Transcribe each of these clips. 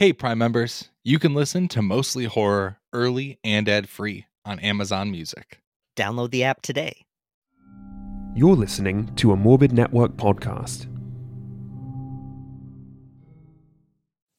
Hey, Prime members, you can listen to Mostly Horror early and ad free on Amazon Music. Download the app today. You're listening to a Morbid Network podcast.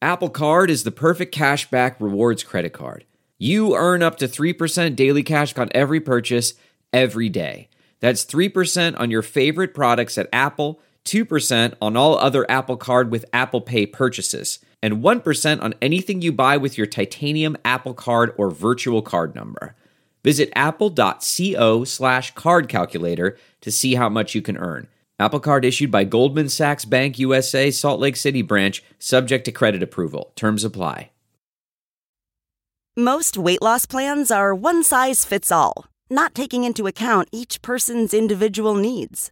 Apple Card is the perfect cashback rewards credit card. You earn up to 3% daily cash on every purchase every day. That's 3% on your favorite products at Apple, 2% on all other Apple Card with Apple Pay purchases, and 1% on anything you buy with your titanium Apple Card or virtual card number. Visit apple.co slash card calculator to see how much you can earn. Apple Card issued by Goldman Sachs Bank USA, Salt Lake City branch, subject to credit approval. Terms apply. Most weight loss plans are one size fits all, not taking into account each person's individual needs.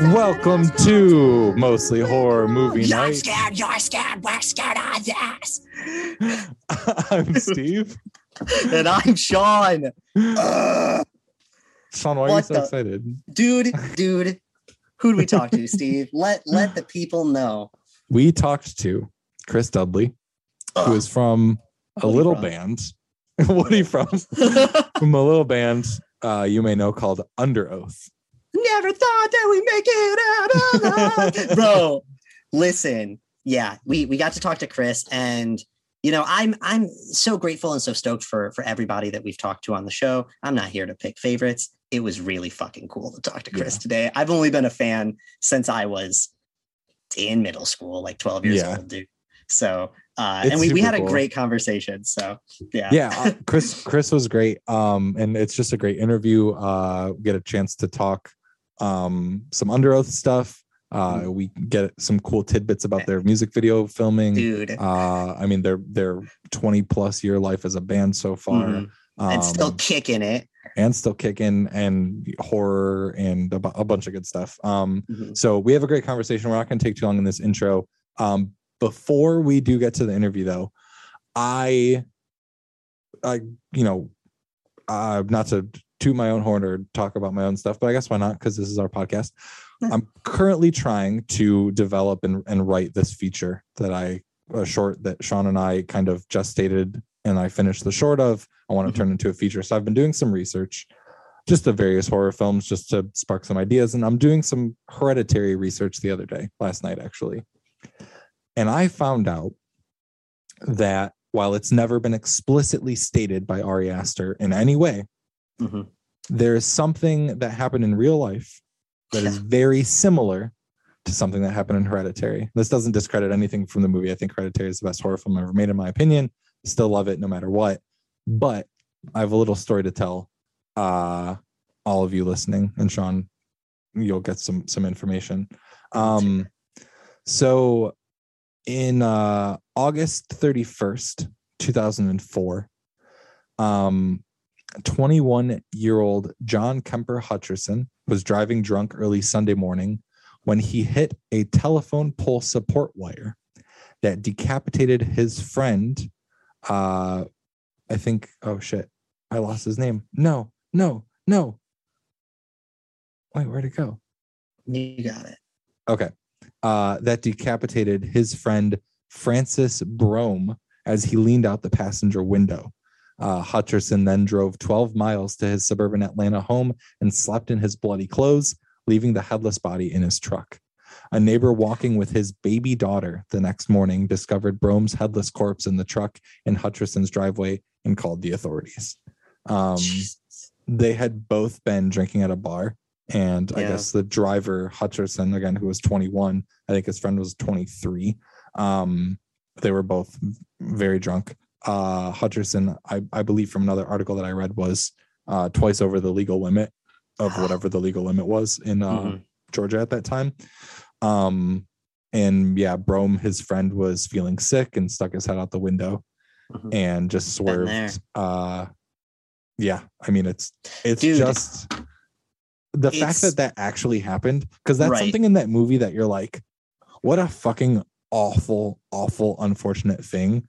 Welcome to Mostly Horror Movie You're Night. scared, you're scared, we're scared of this. I'm Steve. and I'm Sean. Ugh. Sean, why are you so the- excited? dude, dude, who do we talk to, Steve? Let let the people know. We talked to Chris Dudley, who Ugh. is from a What little from? band. what are you from? from a little band uh, you may know called Underoath. Never thought that we'd make it out alive. Bro, listen. Yeah, we we got to talk to Chris and you know, I'm I'm so grateful and so stoked for for everybody that we've talked to on the show. I'm not here to pick favorites. It was really fucking cool to talk to Chris Yeah. today. I've only been a fan since I was in middle school, like 12 years Yeah. old, dude. So uh and we, we had a cool. great conversation. So yeah. yeah uh, chris chris was great um and it's just a great interview uh get a chance to talk um some underoath stuff uh Mm-hmm. we get some cool tidbits about their music video filming dude. uh i mean their their 20 plus year life as a band so far Mhm. and still um, kicking it. and still kicking and horror and a, bunch of good stuff um Mhm. so we have a great conversation. We're not going to take too long in this intro. Um, before we do get to the interview, though, I, I, you know, uh, not to toot my own horn or talk about my own stuff, but I guess why not? Because this is our podcast. Yeah. I'm currently trying to develop and, and write this feature that I a short that Sean and I kind of just stated, and I finished the short of. I want to Mhm. turn into a feature. So I've been doing some research just the various horror films just to spark some ideas. And I'm doing some hereditary research the other day, last night actually. And I found out that while it's never been explicitly stated by Ari Aster in any way, Mhm. there is something that happened in real life that is very similar to something that happened in Hereditary. This doesn't discredit anything from the movie. I think Hereditary is the best horror film ever made, in my opinion. Still love it no matter what. But I have a little story to tell uh, all of you listening, and Sean, you'll get some some information. Um, so in uh, August 31st, 2004, um, 21 year old John Kemper Hutcherson was driving drunk early Sunday morning when he hit a telephone pole support wire that decapitated his friend. Uh, I think, oh shit, I lost his name. No, no, no. Wait, where'd it go? You got it. Okay. Uh, that decapitated his friend Francis Brome as he leaned out the passenger window. Uh, Hutcherson then drove 12 miles to his suburban Atlanta home and slept in his bloody clothes, leaving the headless body in his truck. A neighbor walking with his baby daughter the next morning discovered Brome's headless corpse in the truck in Hutcherson's driveway and called the authorities. Um, they had both been drinking at a bar and i guess the driver hutcherson again who was 21 i think his friend was 23 um they were both very drunk. Uh, Hutcherson, I, I believe from another article that I read, was uh, twice over the legal limit of whatever the legal limit was in uh, Mhm. Georgia at that time. Um, and yeah, Brome, his friend, was feeling sick and stuck his head out the window Mhm. and just swerved. Uh, yeah, I mean, it's it's Dude. just the fact that that actually happened because that's Right. something in that movie that you're like, what a fucking awful, awful, unfortunate thing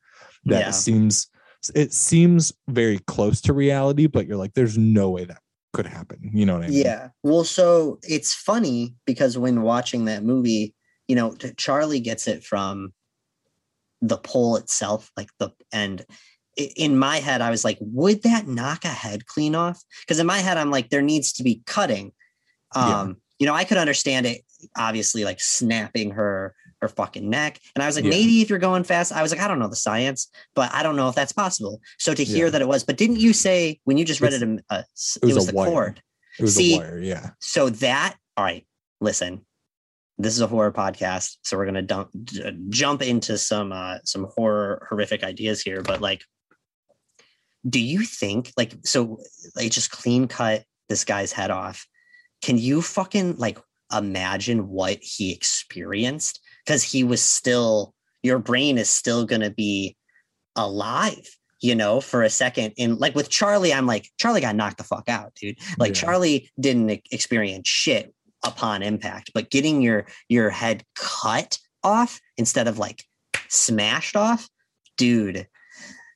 that Yeah. seems it seems very close to reality, but you're like, there's no way that could happen. You know what I mean? Yeah. Well, so it's funny because when watching that movie, you know, Charlie gets it from the pole itself, like the and in my head, I was like, would that knock a head clean off? Because in my head, I'm like, there needs to be cutting. Yeah. Um, you know, I could understand it, obviously, like snapping her her fucking neck. And I was like, Yeah. maybe if you're going fast, I was like, I don't know the science, but I don't know if that's possible. So to hear Yeah. that it was, but didn't you say when you just read It's- it, uh, s- it was it was a the wire. cord? It was See- a wire, yeah. So that, all right, listen, this is a horror podcast, so we're gonna dump, j- jump into some uh, some horror horrific ideas here. But like, do you think like so? Like, just clean cut this guy's head off. Can you fucking like imagine what he experienced? Because he was still, your brain is still gonna be alive. You know, for a second, and like with Charlie, I'm like, Charlie got knocked the fuck out, dude like Yeah. charlie didn't experience shit upon impact but getting your your head cut off instead of like smashed off dude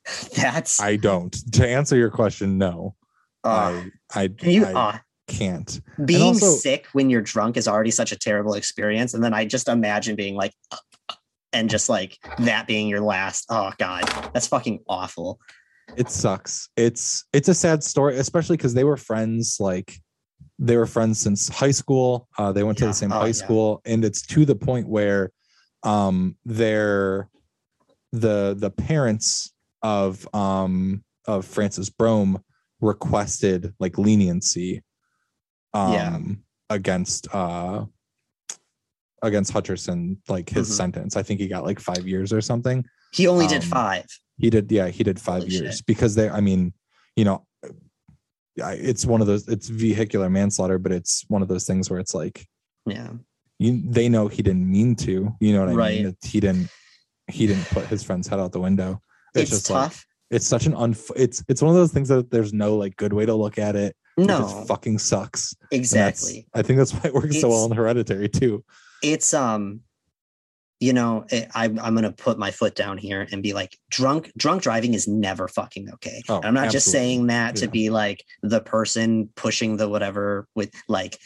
that's I don't. To answer your question, no. uh, I I, you I uh, can't. being also- sick when you're drunk is already such a terrible experience and then i just imagine being like uh, uh, and just like that being your last oh god that's fucking awful It sucks. It's it's a sad story, especially because they were friends. Like they were friends since high school. Uh, they went to the same Oh, high yeah. school, and it's to the point where um they're the the parents of um of Francis Brome requested like leniency um Yeah. against uh against Hutcherson, like his Mhm. sentence. I think he got like five years or something. he only did Um, five He did, yeah, he did five Holy years shit. because they, I mean, you know, I- it's one of those, it's vehicular manslaughter, but it's one of those things where it's like, yeah you, they know he didn't mean to, you know what I Right. mean? He didn't, he didn't put his friend's head out the window. it's, just like, tough it's such an unf, it's, it's one of those things that there's no like good way to look at it. No. fucking sucks. Exactly. I think that's why it works so well It's- in hereditary too. it's um you know it, I, i'm gonna put my foot down here and be like drunk drunk driving is never fucking okay. Oh, And i'm not just saying that to Yeah. be like the person pushing the whatever with like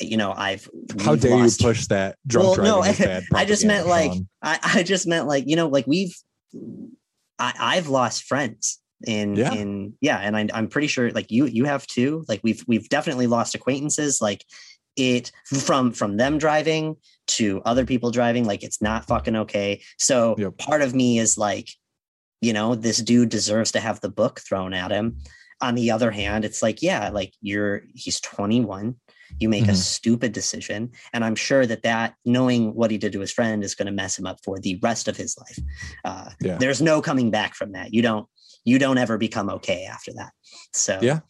you know i've How dare lost- you push that drunk Well, driving no, I just meant like I, I just meant like you know like we've I, I've lost friends in Yeah. in yeah and I, I'm pretty sure like you you have too like we've we've definitely lost acquaintances like it from from them driving to other people driving like it's not fucking okay so Yep. part of me is like you know this dude deserves to have the book thrown at him on the other hand it's like yeah like you're he's 21 you make a Mhm. stupid decision and i'm sure that that knowing what he did to his friend is going to mess him up for the rest of his life uh, Yeah. there's no coming back from that you don't you don't ever become okay after that so Yeah.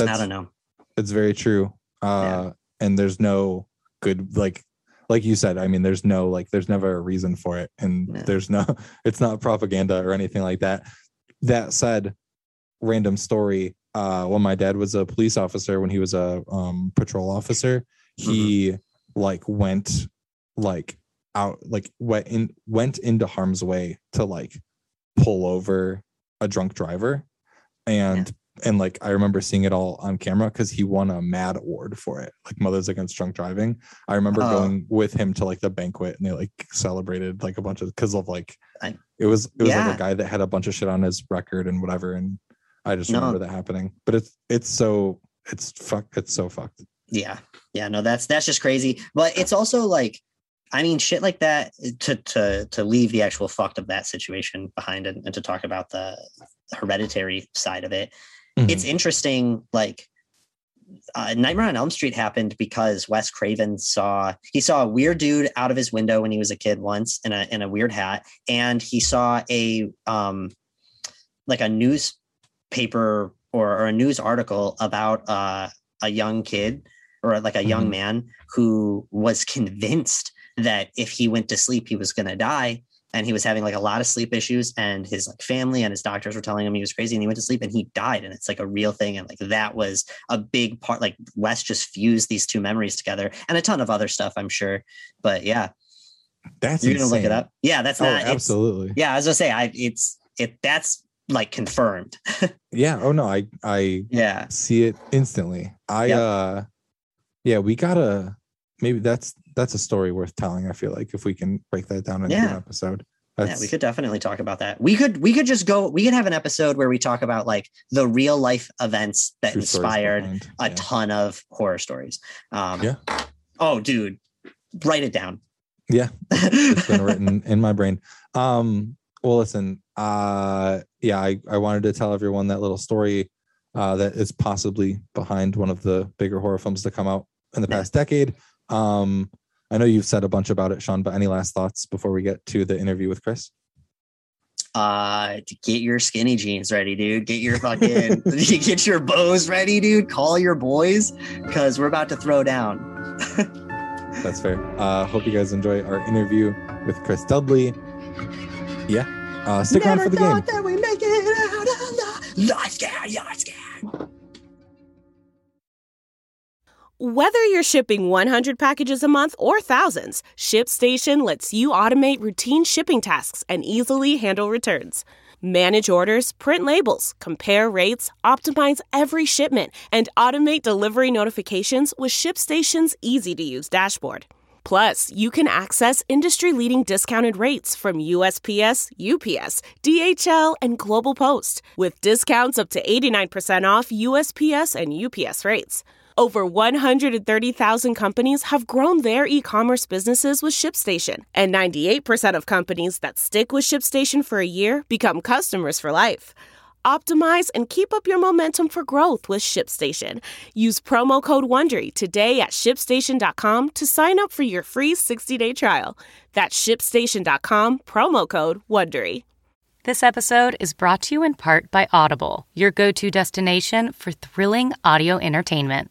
i don't know It's very true. Uh and there's no good like like you said, I mean there's no like there's never a reason for it and No. there's no it's not propaganda or anything like that. That said, random story, uh when my dad was a police officer when he was a um patrol officer, he like went like out like went in went into harm's way to like pull over a drunk driver and and like I remember seeing it all on camera because he won a MAD award for it, like Mothers Against Drunk Driving. I remember Oh. going with him to like the banquet and they like celebrated like a bunch of because of like I- it was it was Yeah. like a guy that had a bunch of shit on his record and whatever, and I just No. remember that happening. But it's it's so it's fuck it's so fucked. yeah yeah no that's that's just crazy but it's also like i mean shit like that to to to leave the actual fucked of that situation behind and, and to talk about the hereditary side of it Mhm. it's interesting like uh, Nightmare on Elm Street happened because Wes Craven saw he saw a weird dude out of his window when he was a kid once in a in a weird hat, and he saw a um like a newspaper or, or a news article about uh, a young kid or like a young Mhm. man who was convinced that if he went to sleep he was going to die and he was having like a lot of sleep issues and his like family and his doctors were telling him he was crazy and he went to sleep and he died and it's like a real thing and like that was a big part like wes just fused these two memories together and a ton of other stuff i'm sure but yeah That's you're gonna look it up yeah that's Oh, not it's- absolutely. yeah as i say i it's it that's like confirmed Yeah. Oh no, I I yeah see it instantly. I Yep. uh yeah, we gotta maybe that's that's a story worth telling, I feel like, if we can break that down into Yeah. an episode. yeah we could definitely talk about that we could we could just go we could have an episode where we talk about like the real life events that true inspired a yeah. ton of horror stories um Yeah. oh dude write it down Yeah. it's been written in my brain. Um, well, listen, uh, yeah, I, I wanted to tell everyone that little story uh, that is possibly behind one of the bigger horror films to come out in the Yeah. past decade. Um, I know you've said a bunch about it, Sean, but any last thoughts before we get to the interview with Chris? uh get your skinny jeans ready dude get your fucking get your bows ready dude call your boys because we're about to throw down That's fair. Uh, hope you guys enjoy our interview with Chris Dudley. Yeah. Uh, stick around for the game. that we make it out alive. Life scan, life scan. Whether you're shipping 100 packages a month or thousands, ShipStation lets you automate routine shipping tasks and easily handle returns. Manage orders, print labels, compare rates, optimize every shipment, and automate delivery notifications with ShipStation's easy to use dashboard. Plus, you can access industry leading discounted rates from USPS, UPS, DHL, and Global Post, with discounts up to 89% off USPS and UPS rates. Over 130,000 companies have grown their e commerce businesses with ShipStation, and 98% of companies that stick with ShipStation for a year become customers for life. Optimize and keep up your momentum for growth with ShipStation. Use promo code WONDERY today at shipstation.com to sign up for your free 60-day trial. That's shipstation.com, promo code WONDERY. This episode is brought to you in part by Audible, your go to destination for thrilling audio entertainment.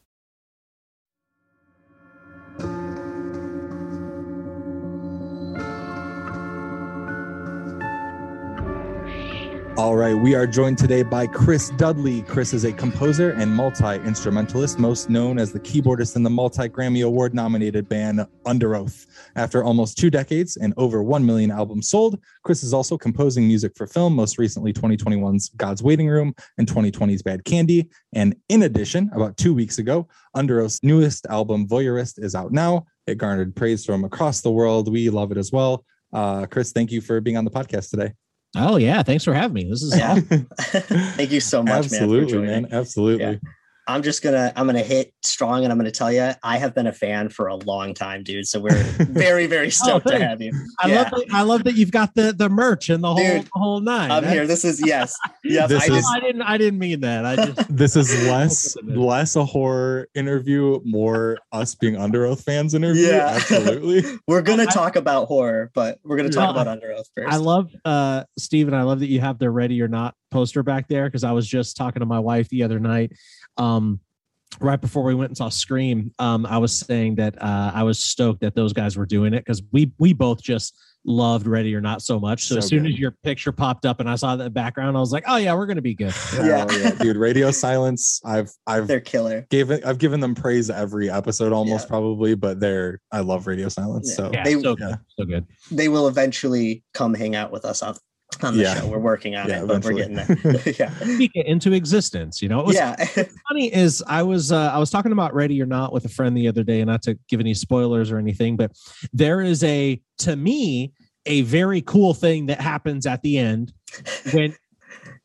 All right, we are joined today by Chris Dudley. Chris is a composer and multi instrumentalist, most known as the keyboardist in the multi Grammy Award nominated band Underoath. After almost two decades and over 1 million albums sold, Chris is also composing music for film, most recently 2021's God's Waiting Room and 2020's Bad Candy. And in addition, about two weeks ago, Underoath's newest album, Voyeurist, is out now. It garnered praise from across the world. We love it as well. Uh, Chris, thank you for being on the podcast today. Oh yeah, thanks for having me. This is Yeah. awesome. Thank you so much, Absolutely, man. for joining. man. Absolutely. Yeah. I'm just gonna I'm gonna hit strong and I'm gonna tell you I have been a fan for a long time, dude. So we're very very stoked to have you. I Yeah. love that, I love that you've got the the merch and the whole Dude, the whole nine. I'm That's- here. This is yes. Yep. This I is- just I didn't I didn't mean that. I just This is less less a horror interview, more us being Underoath fans interview. Yeah. Absolutely. we're gonna I- talk about horror, but we're gonna talk Yeah. about Under Oath first. I love uh Steven, I love that you have the ready or not poster back there because I was just talking to my wife the other night. Um right before we went and saw Scream, um, I was saying that uh I was stoked that those guys were doing it because we we both just loved Ready or Not so much. So, So as soon good. as your picture popped up and I saw that the background, I was like, oh yeah, we're gonna be good. Yeah. Oh, yeah, dude. Radio Silence. I've I've They're killer. gave it, I've given them praise every episode almost Yeah. probably, but they're I love Radio Silence. Yeah. So Yeah, They- so yeah. good, so good. They will eventually come hang out with us on, on the Yeah. show. We're working on Yeah, it, but we're getting there. yeah. Speak it into existence. You know, it was yeah. funny is I was uh, I was talking about Ready or Not with a friend the other day, and not to give any spoilers or anything, but there is a to me a very cool thing that happens at the end when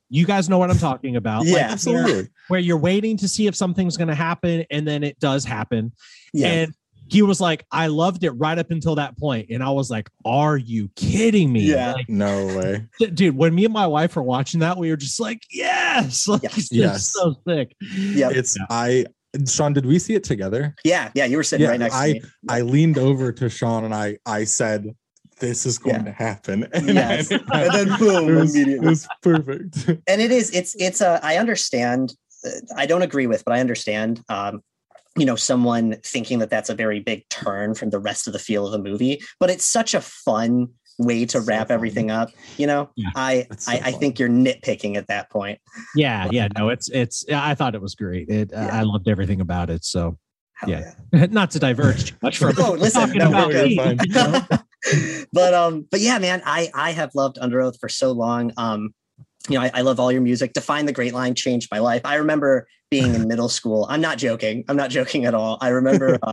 you guys know what I'm talking about. Yeah, absolutely. where you're waiting to see if something's going to happen, and then it does happen. yeah. And he was like, "I loved it right up until that point," and I was like, "Are you kidding me?" Yeah. Like, No way. dude. When me and my wife were watching that, we were just like, "Yes, like, Yes. Yes. so sick." Yep. It's Yeah. I Sean, did we see it together? yeah. Yeah. You were sitting Yeah, right next I- to me. I leaned over to Sean and I I said, This is going Yeah. to happen. And, Yes. it- And then boom, it was, immediately. It was perfect. and it is it's it's a i understand uh, i don't agree with but i understand um you know someone thinking that that's a very big turn from the rest of the feel of the movie but it's such a fun way to wrap everything up you know Yeah. i so I, I think you're nitpicking at that point Yeah, yeah, no, it's it's. I thought it was great. It, Yeah. I loved everything about it. So, Hell Yeah. not to diverge too much from Oh, listen, no, about we're me, you know? but um, but yeah, man, I I have loved Underoath for so long. Um, you know, I, I love all your music. Define the Great Line changed my life. I remember being in middle school. I'm not joking. I'm not joking at all. I remember uh,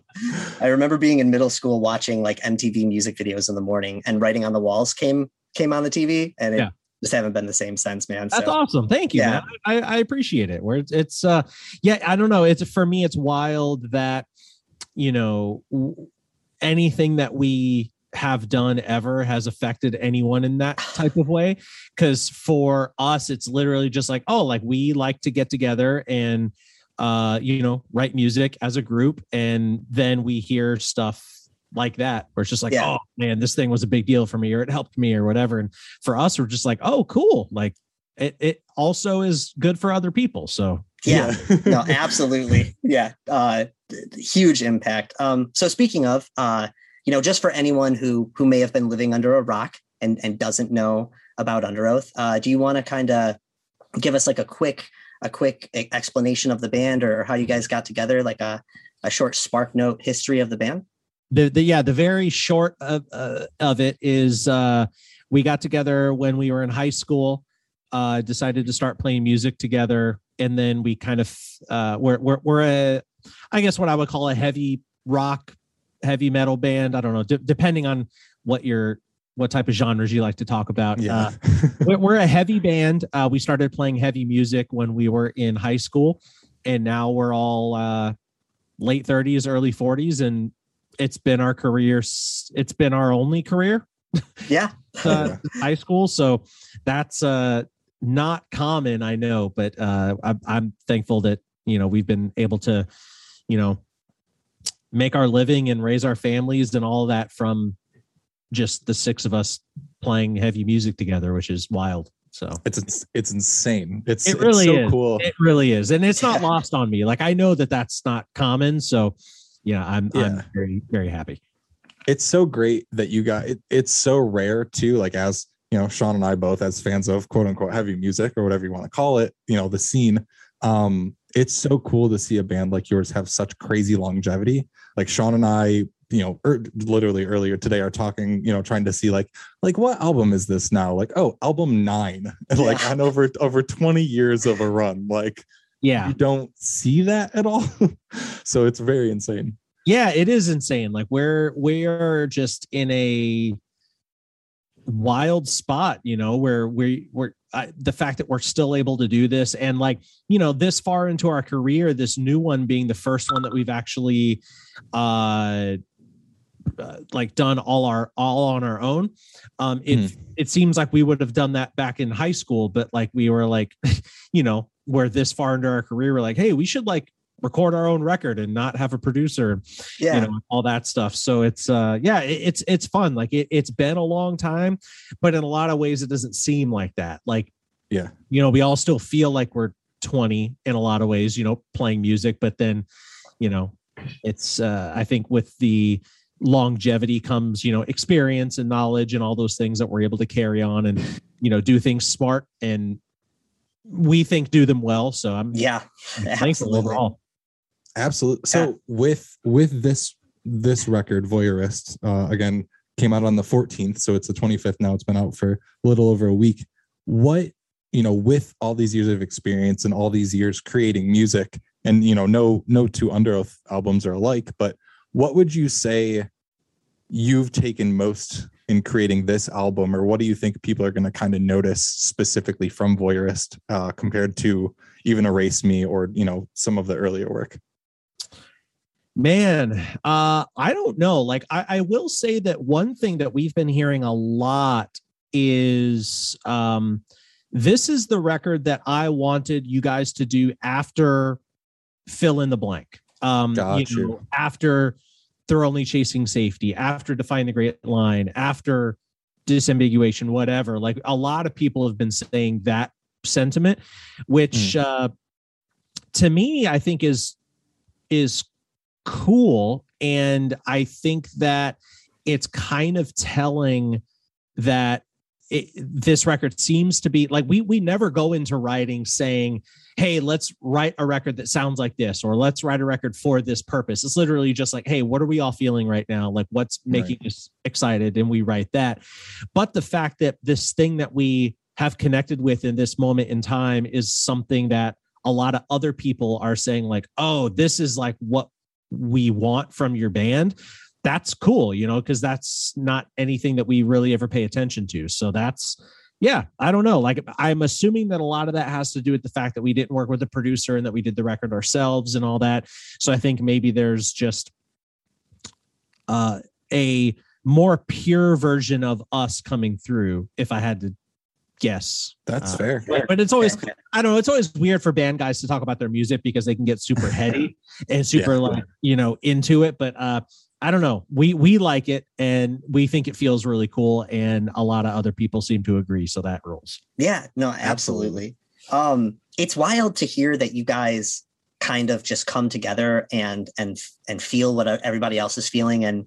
I remember being in middle school watching like MTV music videos in the morning and writing on the walls came came on the TV and it Yeah. just haven't been the same since, man. That's so awesome. Thank you, Yeah. man. I, I appreciate it. Where it's, it's uh, yeah, I don't know. It's for me, it's wild that you know anything that we have done ever has affected anyone in that type of way. Because for us, it's literally just like, oh, like we like to get together and uh, you know, write music as a group, and then we hear stuff like that where it's just like Yeah. oh man this thing was a big deal for me or it helped me or whatever and for us we're just like oh cool like it, it also is good for other people so yeah, no, absolutely. Yeah. Uh huge impact. Um, so speaking of, uh, you know, just for anyone who who may have been living under a rock and and doesn't know about Underoath, uh, do you want to kind of give us like a quick a quick explanation of the band or how you guys got together, like a a short spark note history of the band? the, the yeah the very short of, uh, of it is uh we got together when we were in high school uh decided to start playing music together and then we kind of uh we're we're, we're a i guess what i would call a heavy rock heavy metal band i don't know d- depending on what your what type of genres you like to talk about yeah. Uh, we're, we're a heavy band. Uh, we started playing heavy music when we were in high school, and now we're all uh, late 30s, early 40s, and it's been our career. It's been our only career Yeah. uh, high school, so that's uh, not common, I know, but uh, I'm, I'm thankful that you know we've been able to, you know, make our living and raise our families and all that from just the six of us playing heavy music together, which is wild. So it's it's it's insane. It's It it's really so is. cool. it really is, and it's not lost on me. Like I know that that's not common. So yeah, I'm Yeah. I'm very very happy. it's so great that you got it, it's so rare too like as you know sean and i both as fans of quote unquote heavy music or whatever you want to call it you know the scene um it's so cool to see a band like yours have such crazy longevity. Like sean and i you know er, literally earlier today are talking you know trying to see like like what album is this now? Like oh album nine. And like Yeah. on over over 20 years of a run. Like Yeah, you don't see that at all? So it's very insane. Yeah, it is insane. Like we're we're just in a wild spot, you know, where we we're I, the fact that we're still able to do this. And like you know this far into our career, this new one being the first one that we've actually uh uh, like done all our all on our own um it it seems like we would have done that back in high school but like we were like you know we're this far into our career. We're like hey we should like record our own record and not have a producer Yeah. you know all that stuff so it's uh yeah it, it's it's fun like it, it's been a long time but in a lot of ways it doesn't seem like that like Yeah. you know we all still feel like we're 20 in a lot of ways you know playing music but then you know it's uh i think with the longevity comes you know experience and knowledge and all those things that we're able to carry on and you know do things smart and we think do them well so i'm Yeah, thankful absolutely. overall Absolutely. So with with this this record, Voyeurist, uh, again came out on the 14th, so it's the 25th now. It's been out for a little over a week. What you know, with all these years of experience and all these years creating music, and you know, no no two Underoath albums are alike, but what would you say you've taken most in creating this album, or what do you think people are going to kind of notice specifically from Voyeurist uh, compared to even Erase Me or you know some of the earlier work? Man, uh, I don't know. Like, I, I will say that one thing that we've been hearing a lot is um, this is the record that I wanted you guys to do after fill in the blank. Um, Got you know, after they're only chasing safety, after define the great line, after disambiguation, whatever. Like a lot of people have been saying that sentiment, which uh, to me, I think is is cool. And i think that it's kind of telling that it, this record seems to be like we we never go into writing saying hey let's write a record that sounds like this or let's write a record for this purpose. It's literally just like hey what are we all feeling right now? Like what's making us excited? And we write that. But the fact that this thing that we have connected with in this moment in time is something that a lot of other people are saying like oh this is like what we want from your band that's cool you know because that's not anything that we really ever pay attention to. So that's yeah i don't know. Like i'm assuming that a lot of that has to do with the fact that we didn't work with the producer and that we did the record ourselves and all that. So i think maybe there's just uh a more pure version of us coming through if i had to guess That's Uh, fair. but, but it's always I don't know. It's always weird for band guys to talk about their music because they can get super heady and super Yeah. like you know into it. But uh, I don't know. We we like it and we think it feels really cool, and a lot of other people seem to agree. So that rules. Yeah, no, absolutely. Um, it's wild to hear that you guys kind of just come together and and and feel what everybody else is feeling and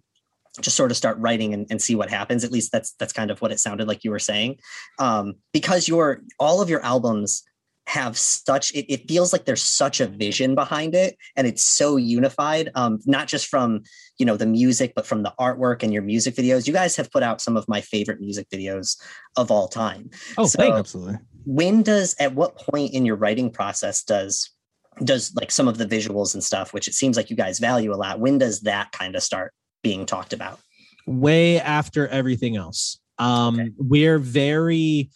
just sort of start writing and, and see what happens. At least that's that's kind of what it sounded like you were saying. Um, because your all of your albums have such it, it feels like there's such a vision behind it and it's so unified um not just from you know the music but from the artwork and your music videos you guys have put out some of my favorite music videos of all time Oh, So- thank you. Absolutely. when does at what point in your writing process does does like some of the visuals and stuff which it seems like you guys value a lot when does that kind of start being talked about way after everything else. Um, Okay. We're very,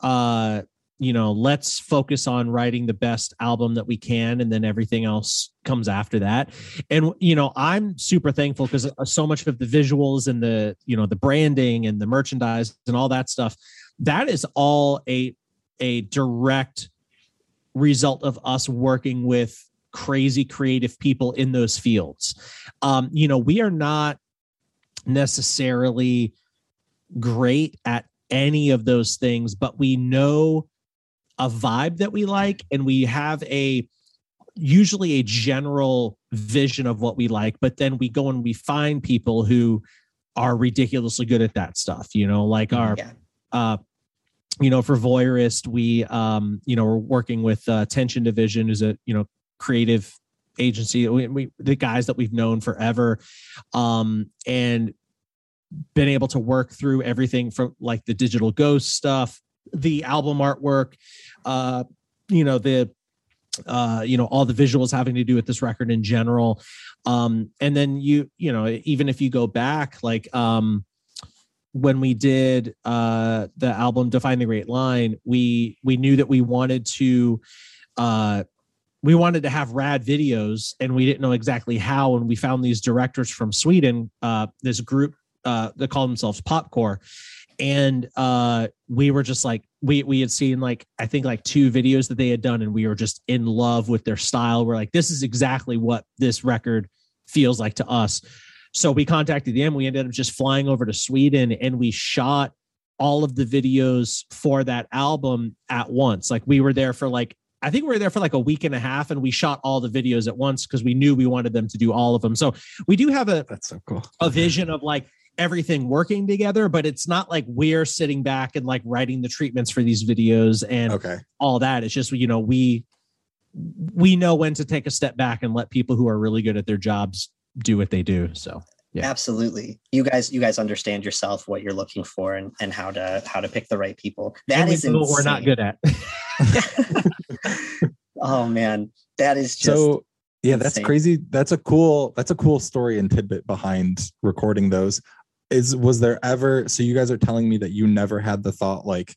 uh, you know, let's focus on writing the best album that we can, and then everything else comes after that. And you know, I'm super thankful because so much of the visuals and the you know the branding and the merchandise and all that stuff, that is all a a direct result of us working with crazy creative people in those fields. Um, you know, we are not necessarily great at any of those things, but we know a vibe that we like and we have a usually a general vision of what we like, but then we go and we find people who are ridiculously good at that stuff, you know, like our yeah uh you know for voyeurist we um you know we're working with uh tension division who's a you know creative agency we, we the guys that we've known forever um and been able to work through everything from like the digital ghost stuff the album artwork uh you know the uh you know all the visuals having to do with this record in general. Um and then you you know even if you go back like um when we did uh the album define the great line we we knew that we wanted to uh we wanted to have rad videos and we didn't know exactly how and we found these directors from sweden uh this group uh that call themselves popcore. And uh we were just like we we had seen like i think like two videos that they had done and we were just in love with their style. We're like this is exactly what this record feels like to us. So we contacted them. We ended up just flying over to sweden and we shot all of the videos for that album at once. Like we were there for like I think we were there for like a week and a half and we shot all the videos at once because we knew we wanted them to do all of them. So we do have a, That's so cool. a vision of like everything working together, but it's not like we're sitting back and like writing the treatments for these videos and Okay. all that. It's just, you know, we we know when to take a step back and let people who are really good at their jobs do what they do. So Yeah. Absolutely. You guys, you guys understand yourself what you're looking for and, and how to how to pick the right people. That and we is know what we're not good at. oh man, that is just so yeah that's insane. crazy. That's a cool that's a cool story and tidbit behind recording those. Is was there ever so you guys are telling me that you never had the thought like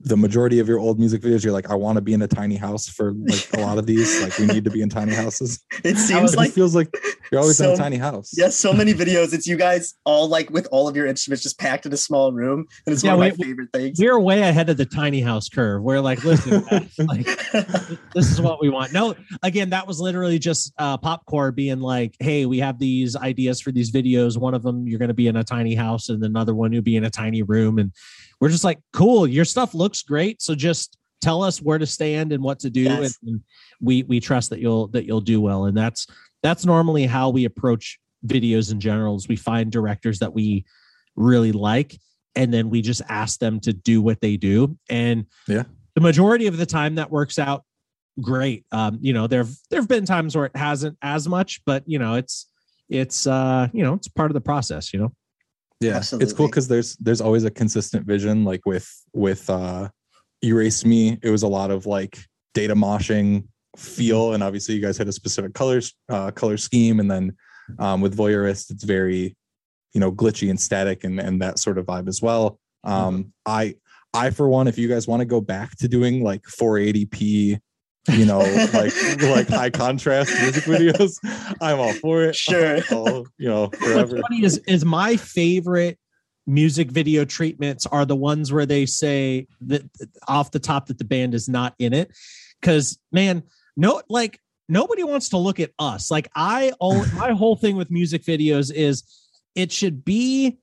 the majority of your old music videos you're like i want to be in a tiny house for like a lot of these like we need to be in tiny houses it it seems like it feels like you're always in a tiny house yes, so many videos. It's you guys all like with all of your instruments just packed in a small room, and it's Yeah, one of we- my favorite things. We're way ahead of the tiny house curve. We're like, listen, guys, like this is what we want. No, again, that was literally just uh, Popcore being like, hey, we have these ideas for these videos. One of them, you're going to be in a tiny house, and another one, you'll be in a tiny room. And we're just like, cool, your stuff looks great. So just tell us where to stand and what to do. Yes. And, and we we trust that you'll that you'll do well. And that's that's normally how we approach videos in general. Is we find directors that we really like, and then we just ask them to do what they do. And Yeah. the majority of the time that works out great. Um, you know, there there have been times where it hasn't as much, but you know, it's it's uh, you know, it's part of the process, you know. Yeah it's cool because there's there's always a consistent vision like with with uh erase me it was a lot of like data moshing feel and obviously you guys had a specific colors uh color scheme and then um with voyeurist it's very you know glitchy and static and and that sort of vibe as well. Um i i for one if you guys want to go back to doing like 480p you know like like high contrast music videos i'm all for it Sure. I'll, you know What's funny is is my favorite music video treatments are the ones where they say that off the top that the band is not in it. Cause man, no, like nobody wants to look at us. Like I all my whole thing with music videos is it should be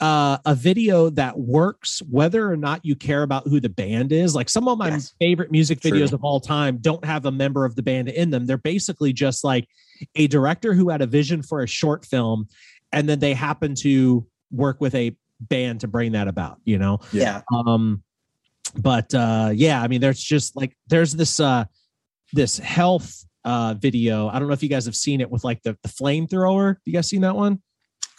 uh, a video that works whether or not you care about who the band is. Like some of my Yes. favorite music True. videos of all time don't have a member of the band in them. They're basically just like a director who had a vision for a short film and then they happen to work with a band to bring that about, you know? yeah. um but uh yeah i mean there's just like there's this uh this health uh video i don't know if you guys have seen it with like the, the flamethrower you guys seen that one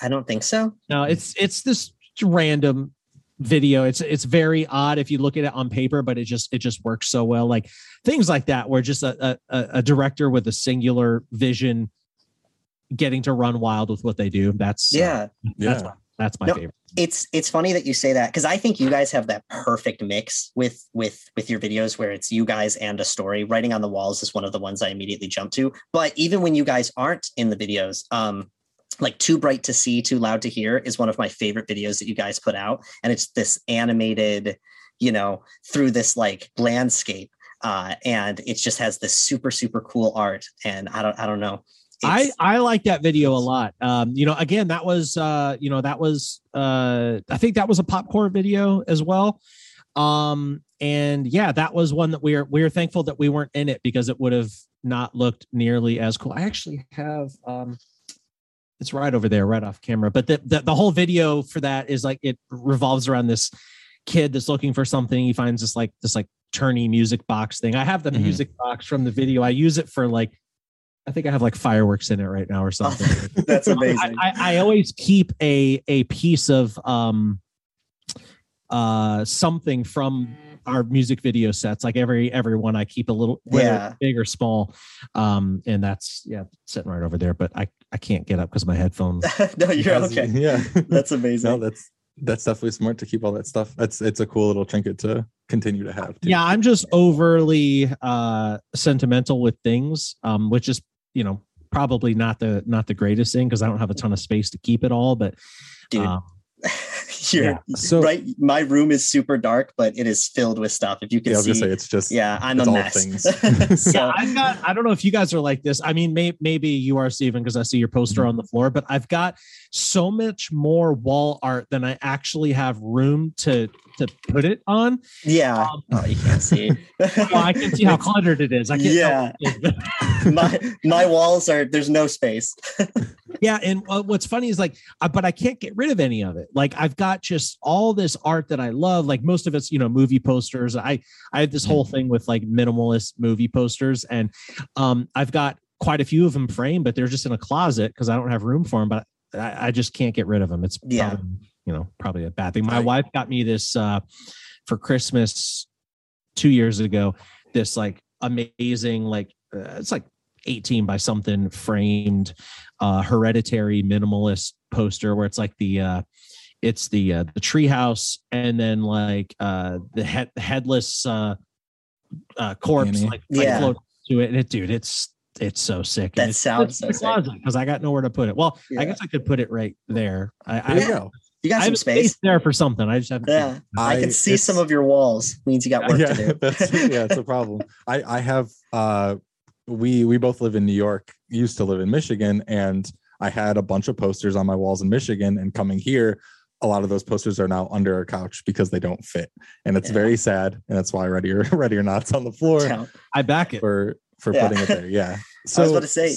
I don't think so. no it's it's this random video it's it's very odd if you look at it on paper but it just it just works so well like things like that where just a a, a director with a singular vision getting to run wild with what they do that's uh, Yeah. that's yeah my, that's my No, favorite it's it's funny that you say that because I think you guys have that perfect mix with with with your videos where it's you guys and a story. Writing on the walls is one of the ones I immediately jump to. But even when you guys aren't in the videos, um, like too bright to see, too loud to hear is one of my favorite videos that you guys put out, and it's this animated, you know, through this like landscape, uh, and it just has this super super cool art. And I don't I don't know. I I like that video a lot. Um, you know, again, that was uh, you know, that was uh I think that was a Popcore video as well. Um, and yeah, that was one that we are we are thankful that we weren't in it because it would have not looked nearly as cool. I actually have um it's right over there, right off camera. But the, the the whole video for that is like it revolves around this kid that's looking for something. He finds this like this like turny music box thing. I have the Mhm. music box from the video. I use it for like I think I have like fireworks in it right now or something. that's amazing. I, I always keep a a piece of um uh something from our music video sets like every every one i keep a little Yeah. big or small um and that's yeah sitting right over there but i i can't get up because my headphones no, you're As- okay. yeah That's amazing. no that's that's definitely smart to keep all that stuff that's it's a cool little trinket to continue to have too. yeah i'm just overly uh sentimental with things um which is you know probably not the not the greatest thing because i don't have a ton of space to keep it all but Dude. um, You're, Yeah. So right. My room is super dark, but it is filled with stuff. If you can yeah, see, say it's just yeah, I'm it's a mess. things. so, yeah, I've got. I don't know if you guys are like this. I mean, may, maybe you are, Stephen, because I see your poster on the floor. But I've got so much more wall art than I actually have room to to put it on. yeah. Um, oh, you can't see. well, I can see how cluttered it is. I can't. Yeah. Yeah. my my walls are there's no space. Yeah, and uh, what's funny is like, but I can't get rid of any of it. Like I've got just all this art that I love. Like most of it's you know movie posters. I I have this whole thing with like minimalist movie posters, and um I've got quite a few of them framed, but they're just in a closet because I don't have room for them. But I, I just can't get rid of them. It's Yeah. probably, you know probably a bad thing. My Right. wife got me this uh for Christmas two years ago. This like amazing like uh, it's like 18 by something framed uh hereditary minimalist poster where it's like the uh it's the uh the treehouse and then like uh the head headless uh uh corpse Annie. like, like Yeah. floats to it and it dude it's it's so sick That sounds so sick. because i got nowhere to put it well Yeah. i guess i could put it right there i there you I, go. You got I some have space. there for something i just haven't Yeah. I, I- can see some of your walls. Means you got work yeah, to do. that's yeah, it's a problem. I I have uh we we both live in New York, used to live in Michigan, and I had a bunch of posters on my walls in Michigan. And coming here, a lot of those posters are now under our couch because they don't fit, and it's Yeah. very sad. And that's why Ready or Ready or Not's on the floor Yeah. i back it for for Yeah. putting it there. Yeah. So I was about to say.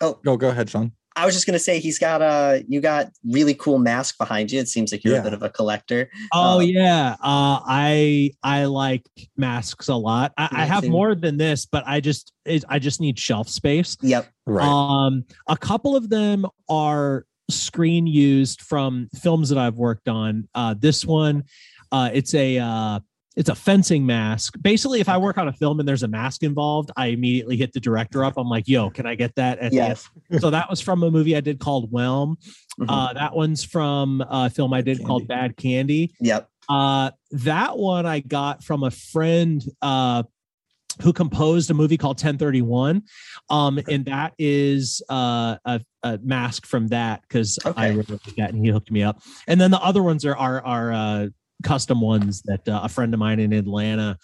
Oh, go go ahead, Sean. I was just gonna say he's got a you got really cool mask behind you. It seems like you're Yeah. a bit of a collector. Oh Uh, yeah, uh, I I like masks a lot. I, I have more than this, but I just it, I just need shelf space. Yep. Right. Um, a couple of them are screen used from films that I've worked on. Uh, this one, uh, it's a uh, it's a fencing mask. Basically, if I work on a film and there's a mask involved, I immediately hit the director up. I'm like, "Yo, can I get that?" At? Yes. So that was from a movie I did called Whelm. Mhm. Uh, that one's from a film I did called Bad Candy. yep. Uh, that one I got from a friend uh, who composed a movie called 1031. Um, and that is uh, a, a mask from that because I Okay. really like that and he hooked me up. And then the other ones are are, are uh, custom ones that uh, a friend of mine in Atlanta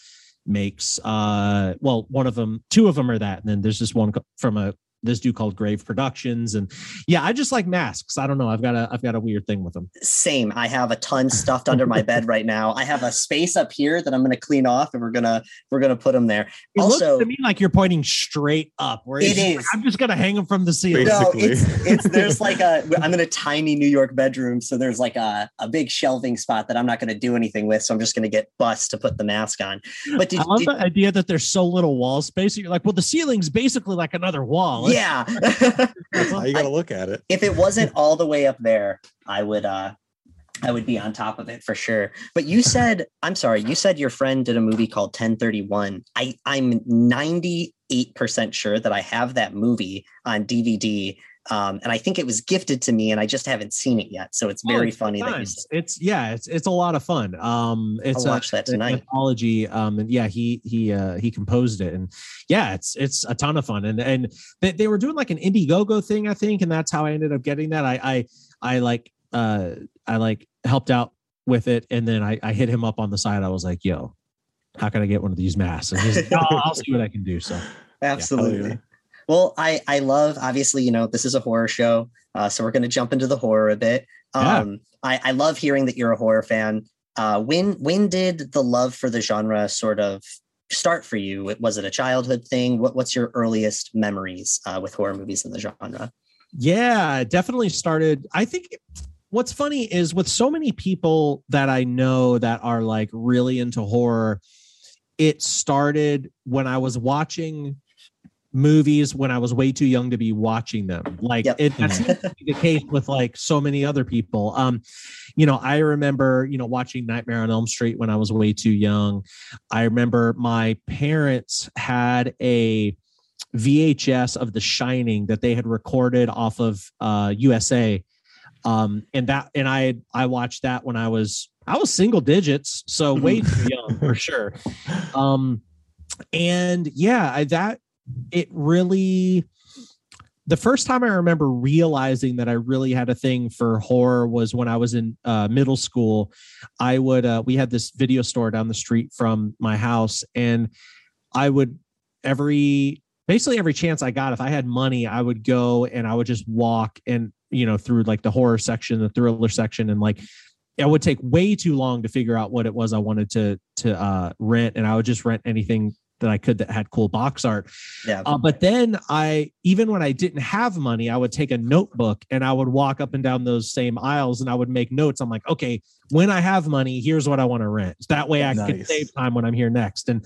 makes. Uh, well, one of them, two of them are that, and then there's this one from a this dude called Grave Productions, and yeah, I just like masks. I don't know, I've got a I've got a weird thing with them. Same. I have a ton stuffed under my bed right now. I have a space up here that I'm gonna clean off and we're gonna we're gonna put them there. It also, looks to me like you're pointing straight up. Where it's like, I'm just gonna hang them from the ceiling. no, it's it's there's like a I'm in a tiny New York bedroom, so there's like a, a big shelving spot that I'm not gonna do anything with. So I'm just gonna get bust to put the mask on. But did, I love did- the idea that there's so little wall space. You're like, well, the ceiling's basically like another wall. Yeah. That's how you got to look at it. if it wasn't all the way up there, I would uh I would be on top of it for sure. But you said, I'm sorry, you said your friend did a movie called 1031. I I'm 98% sure that I have that movie on DVD. Um, and I think it was gifted to me and I just haven't seen it yet. So it's Oh, very it's funny that said it's yeah, it's it's a lot of fun. Um, it's I'll a- watch that an tonight. Anthology. Um, and yeah, he he uh he composed it, and yeah, it's it's a ton of fun. And and they, they were doing like an Indiegogo thing, I think, and that's how I ended up getting that. I I I like uh I like helped out with it, and then I I hit him up on the side. I was like, yo. How can I get one of these masks? And he's like, "Oh, I'll see what I can do. So Absolutely. yeah. Well, I I love obviously, you know, this is a horror show. Uh, so we're gonna jump into the horror a bit. Yeah. Um I, I love hearing that you're a horror fan. Uh when when did the love for the genre sort of start for you? Was it a childhood thing? What what's your earliest memories uh, with horror movies in the genre? Yeah, definitely started. I think what's funny is with so many people that I know that are like really into horror, it started when I was watching movies when I was way too young to be watching them. Like Yep. it, that seems to be the case with like so many other people. Um, you know, I remember, you know, watching Nightmare on Elm Street when I was way too young. I remember my parents had a VHS of The Shining that they had recorded off of uh, USA, um, and that and I I watched that when I was I was single digits, so way too young for sure. Um, and yeah, I, that it really the first time I remember realizing that I really had a thing for horror was when I was in uh, middle school. I would uh, we had this video store down the street from my house, and I would every basically every chance I got, if I had money, I would go and I would just walk and you know through like the horror section, the thriller section, and like it would take way too long to figure out what it was I wanted to to uh, rent, and I would just rent anything that I could that had cool box art. Yeah. Uh, but then I, even when I didn't have money, I would take a notebook and I would walk up and down those same aisles and I would make notes. I'm like, okay, when I have money, here's what I want to rent. That way I can save time when I'm here next. And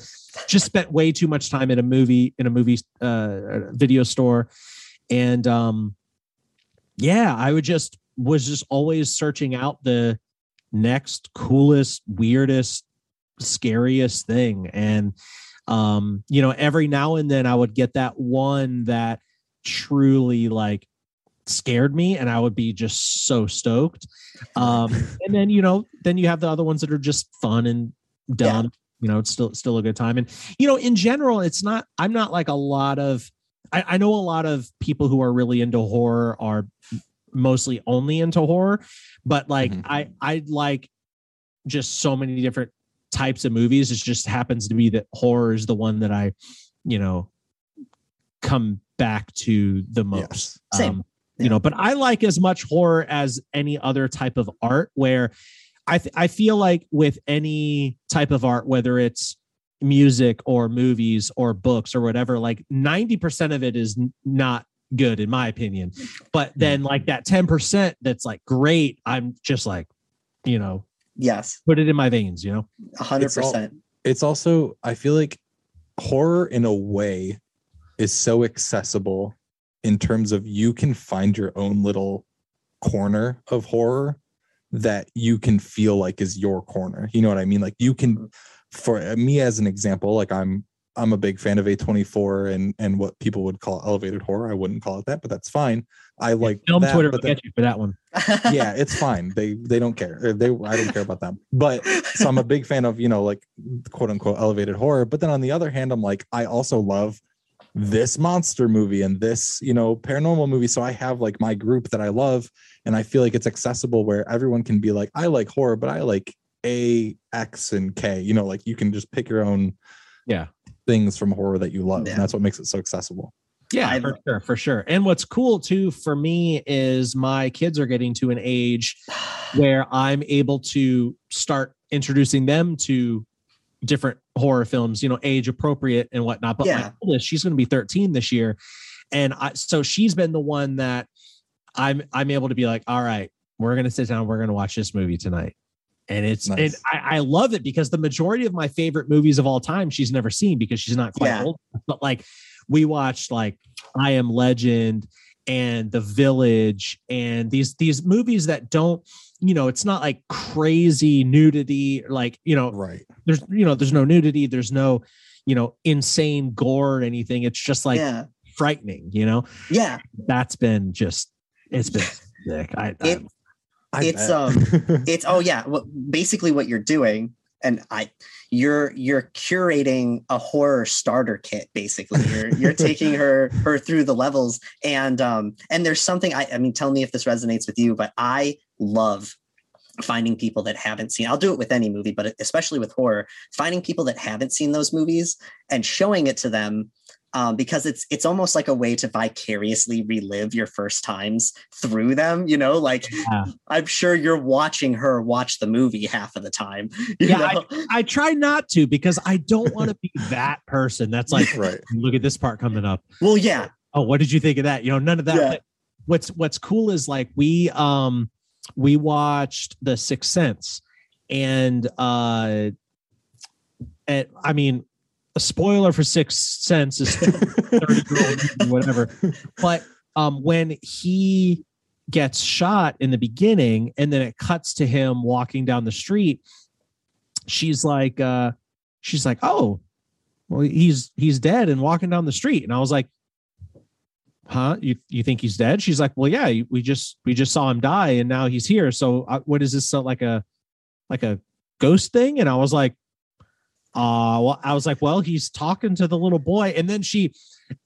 just spent way too much time in a movie, in a movie uh, video store. And um, yeah, I would just was just always searching out the next coolest, weirdest, scariest thing. And um, you know, every now and then I would get that one that truly like scared me and I would be just so stoked. Um, and then, you know, then you have the other ones that are just fun and dumb. You know, it's still still a good time. And you know, in general, it's not I'm not like a lot of I, I know a lot of people who are really into horror are mostly only into horror, but like Mhm. I I like just so many different types of movies. It just happens to be that horror is the one that I, you know, come back to the most. Yes. Same. Um, Yeah. You know, but I like as much horror as any other type of art where I th- I feel like with any type of art, whether it's music or movies or books or whatever, like 90% of it is n- not good in my opinion. But then like that 10% that's like great, I'm just like, you know, Yes. put it in my veins, you know? A hundred It's all- percent. it's also i feel like horror in a way is so accessible in terms of you can find your own little corner of horror that you can feel like is your corner you know what i mean like you can mm-hmm. for me as an example like i'm i'm a big fan of a24 and and what people would call elevated horror. I wouldn't call it that but that's fine. I like Film that, Twitter but will then- get you for that one. yeah it's fine. They they don't care. They i don't care about them. But so i'm a big fan of you know like quote unquote elevated horror. But then on the other hand i'm like i also love this monster movie and this you know paranormal movie. So i have like my group that i love and i feel like it's accessible where everyone can be like i like horror but i like a x and k. You know like you can just pick your own Yeah. Things from horror that you love Yeah. and that's what makes it so accessible Yeah, I- for sure, for sure. And what's cool too for me is my kids are getting to an age where I'm able to start introducing them to different horror films, you know, age appropriate and whatnot. But Yeah. my oldest, she's going to be 13 this year, and I, so she's been the one that I'm I'm able to be like, all right, we're going to sit down, we're going to watch this movie tonight. And it's Nice. and I, I love it because the majority of my favorite movies of all time she's never seen because she's not quite Yeah. old. But like we watched like I Am Legend and The Village and these these movies that don't, you know, it's not like crazy nudity, like you know, right there's you know, there's no nudity, there's no, you know, insane gore or anything. It's just like yeah. frightening, you know. Yeah. That's been just it's been sick. I, I It- I It's, bet. um, It's oh yeah. What basically what you're doing, and I you're you're curating a horror starter kit basically you're you're taking her her through the levels and um and there's something i i mean tell me if this resonates with you but i love finding people that haven't seen i'll do it with any movie but especially with horror finding people that haven't seen those movies and showing it to them um, because it's it's almost like a way to vicariously relive your first times through them you know like Yeah. i'm sure you're watching her watch the movie half of the time you Yeah, know? I try not to because I don't want to be that person that's like, right look at this part coming up. well yeah Oh, what did you think of that? You know, none of that. Yeah. What's what's cool is like we um we watched The Sixth Sense, and uh, and I mean, a spoiler for Sixth Sense is 30 year old whatever. But um, when he gets shot in the beginning, and then it cuts to him walking down the street, she's like, uh, she's like, oh, well, he's he's dead and walking down the street, and I was like, huh? You you think he's dead? She's like, well, yeah, we just we just saw him die, and now he's here. So uh, what is this? So like a like a ghost thing? And I was like, uh well i was like well he's talking to the little boy and then she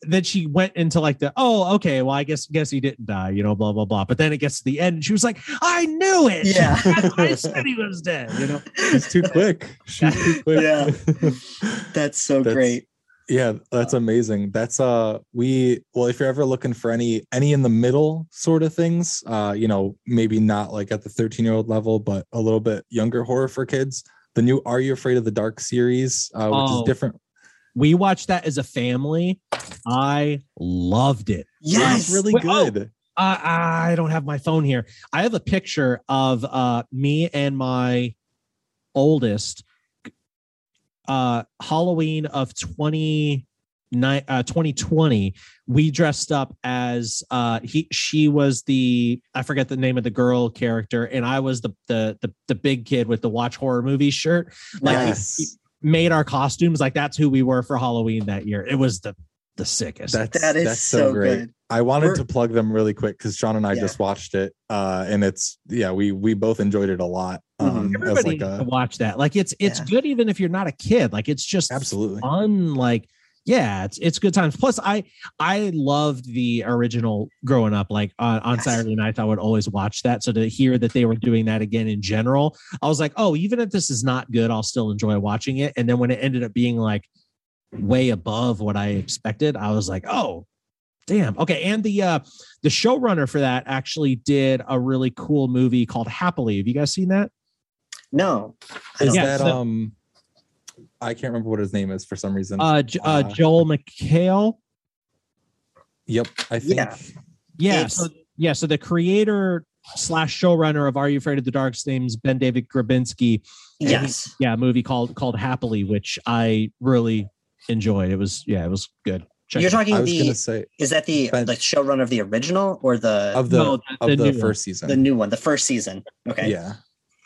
then she went into like the oh okay well i guess guess he didn't die you know blah blah blah but then it gets to the end and she was like i knew it Yeah. i said he was dead you know She's too quick. She's too quick. Yeah. That's so That's- great. Yeah, that's amazing. That's uh we well if you're ever looking for any any in the middle sort of things, uh, you know, maybe not like at the 13-year-old level, but a little bit younger horror for kids. The new Are You Afraid of the Dark series, uh, which Oh. is different. we watched that as a family i loved it Yes. It's really Well, oh, good. uh, i don't have my phone here i have a picture of uh me and my oldest uh halloween of 20 ni- uh 2020 we dressed up as uh he she was the i forget the name of the girl character and i was the the the, the big kid with the watch horror movie shirt like we Yes. made our costumes like that's who we were for halloween that year it was the the sickest That's That is that's so great. good. I wanted We're- to plug them really quick because Sean and I Yeah. just watched it, uh, and it's yeah, we we both enjoyed it a lot. Mhm. Um, as everybody like needs to a watch that like it's it's Yeah. good even if you're not a kid like it's just absolutely fun like yeah it's it's good times. Plus i i loved the original growing up like on, on Yes. saturday nights i would always watch that. So to hear that they were doing that again in general i was like oh even if this is not good i'll still enjoy watching it. And then when it ended up being like way above what i expected i was like oh damn. Okay and the uh the showrunner for that actually did a really cool movie called happily. Have you guys seen that? No. Is Yeah, that so- um I can't remember what his name is for some reason. uh, J- uh Uh, joel mchale yep, I think Yeah. Yeah. So yeah, so the creator slash showrunner of Are You Afraid of the Dark's name's Ben David Grabinski. And he- yes. yeah, a movie called called Happily, which I really enjoyed. It was yeah, it was good. Check You're it out. talking the say is that the Ben- the showrunner of the original or the of the No, the- of the the, new one. first season. the new one, the first season? Okay. Yeah.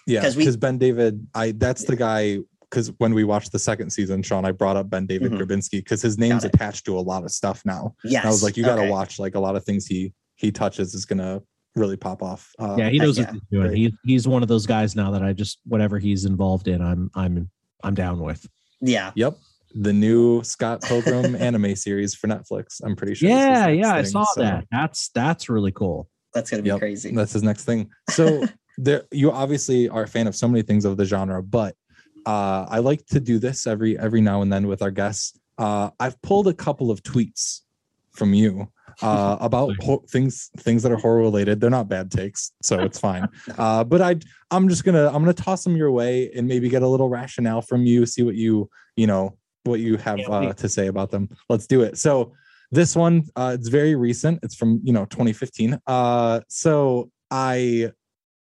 Yeah, Because we- Ben David, I that's the guy because when we watched the second season, Sean, I brought up Ben David Mhm. Grabinski because his name's attached to a lot of stuff now. Yes. And I was like, you gotta okay. watch like a lot of things he he touches is gonna really pop off. Uh, yeah, he knows yeah, what he's doing. great. He's he's one of those guys now that I just whatever he's involved in, I'm I'm I'm down with. Yeah. Yep. The new Scott Pilgrim anime series for Netflix. I'm pretty sure. is his Yeah, next yeah, I saw so- that. That's that's really cool. That's gonna be Yep, crazy. That's his next thing. So there, you obviously are a fan of so many things of the genre, but uh, I like to do this every every now and then with our guests. Uh, I've pulled a couple of tweets from you uh, about ho- things things that are horror related. They're not bad takes, so it's fine. Uh, but I I'm just gonna I'm gonna toss them your way and maybe get a little rationale from you. See what you you know what you have uh, to say about them. Let's do it. So this one uh, it's very recent. It's from you know 2015. Uh, so I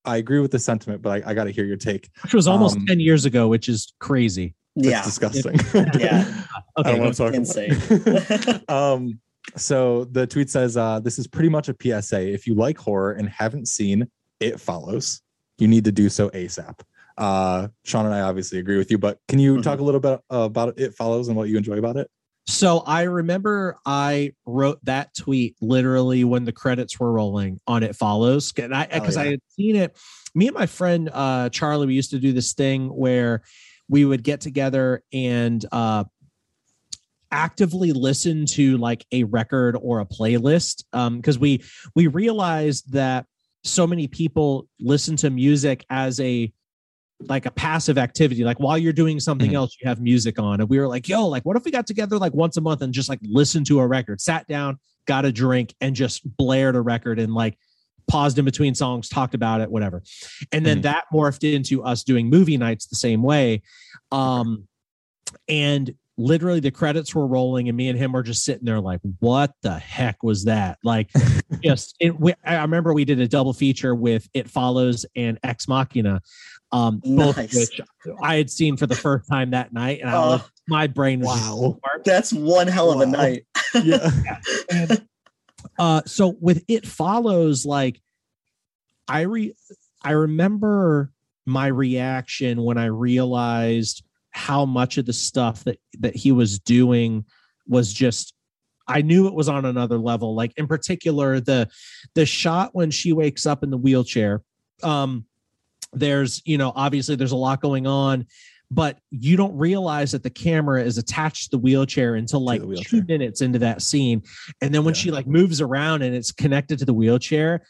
I agree with the sentiment, but I, I got to hear your take. Which was almost Um, 10 years ago, which is crazy. It's yeah. disgusting. Yeah. I don't want go- to talk about um, so the tweet says, uh, "This is pretty much a PSA. If you like horror and haven't seen It Follows, you need to do so ASAP." Uh, Sean and I obviously agree with you, but can you Mhm. talk a little bit uh, about It Follows and what you enjoy about it? So I remember I wrote that tweet literally when the credits were rolling on It Follows. And I because I had seen it. Me and my friend uh Charlie, we used to do this thing where we would get together and uh actively listen to like a record or a playlist. Um, because we we realized that so many people listen to music as a like a passive activity like while you're doing something Mhm. else you have music on and we were like yo like what if we got together like once a month and just like listen to a record sat down got a drink and just blared a record and like paused in between songs talked about it whatever and then Mhm. that morphed into us doing movie nights the same way um and literally the credits were rolling and me and him were just sitting there like what the heck was that like just it we, i remember we did a double feature with it follows and ex machina um both Nice. which i had seen for the first time that night and I was, Oh. my brain was Wow. That's one hell of a Wow. night. Yeah. And, uh so with it follows like i re i remember my reaction when i realized how much of the stuff that that he was doing was just i knew it was on another level like in particular the the shot when she wakes up in the wheelchair um there's you know obviously there's a lot going on but you don't realize that the camera is attached to the wheelchair until like the two minutes into that scene. And then when Yeah. she like moves around and it's connected to the wheelchair,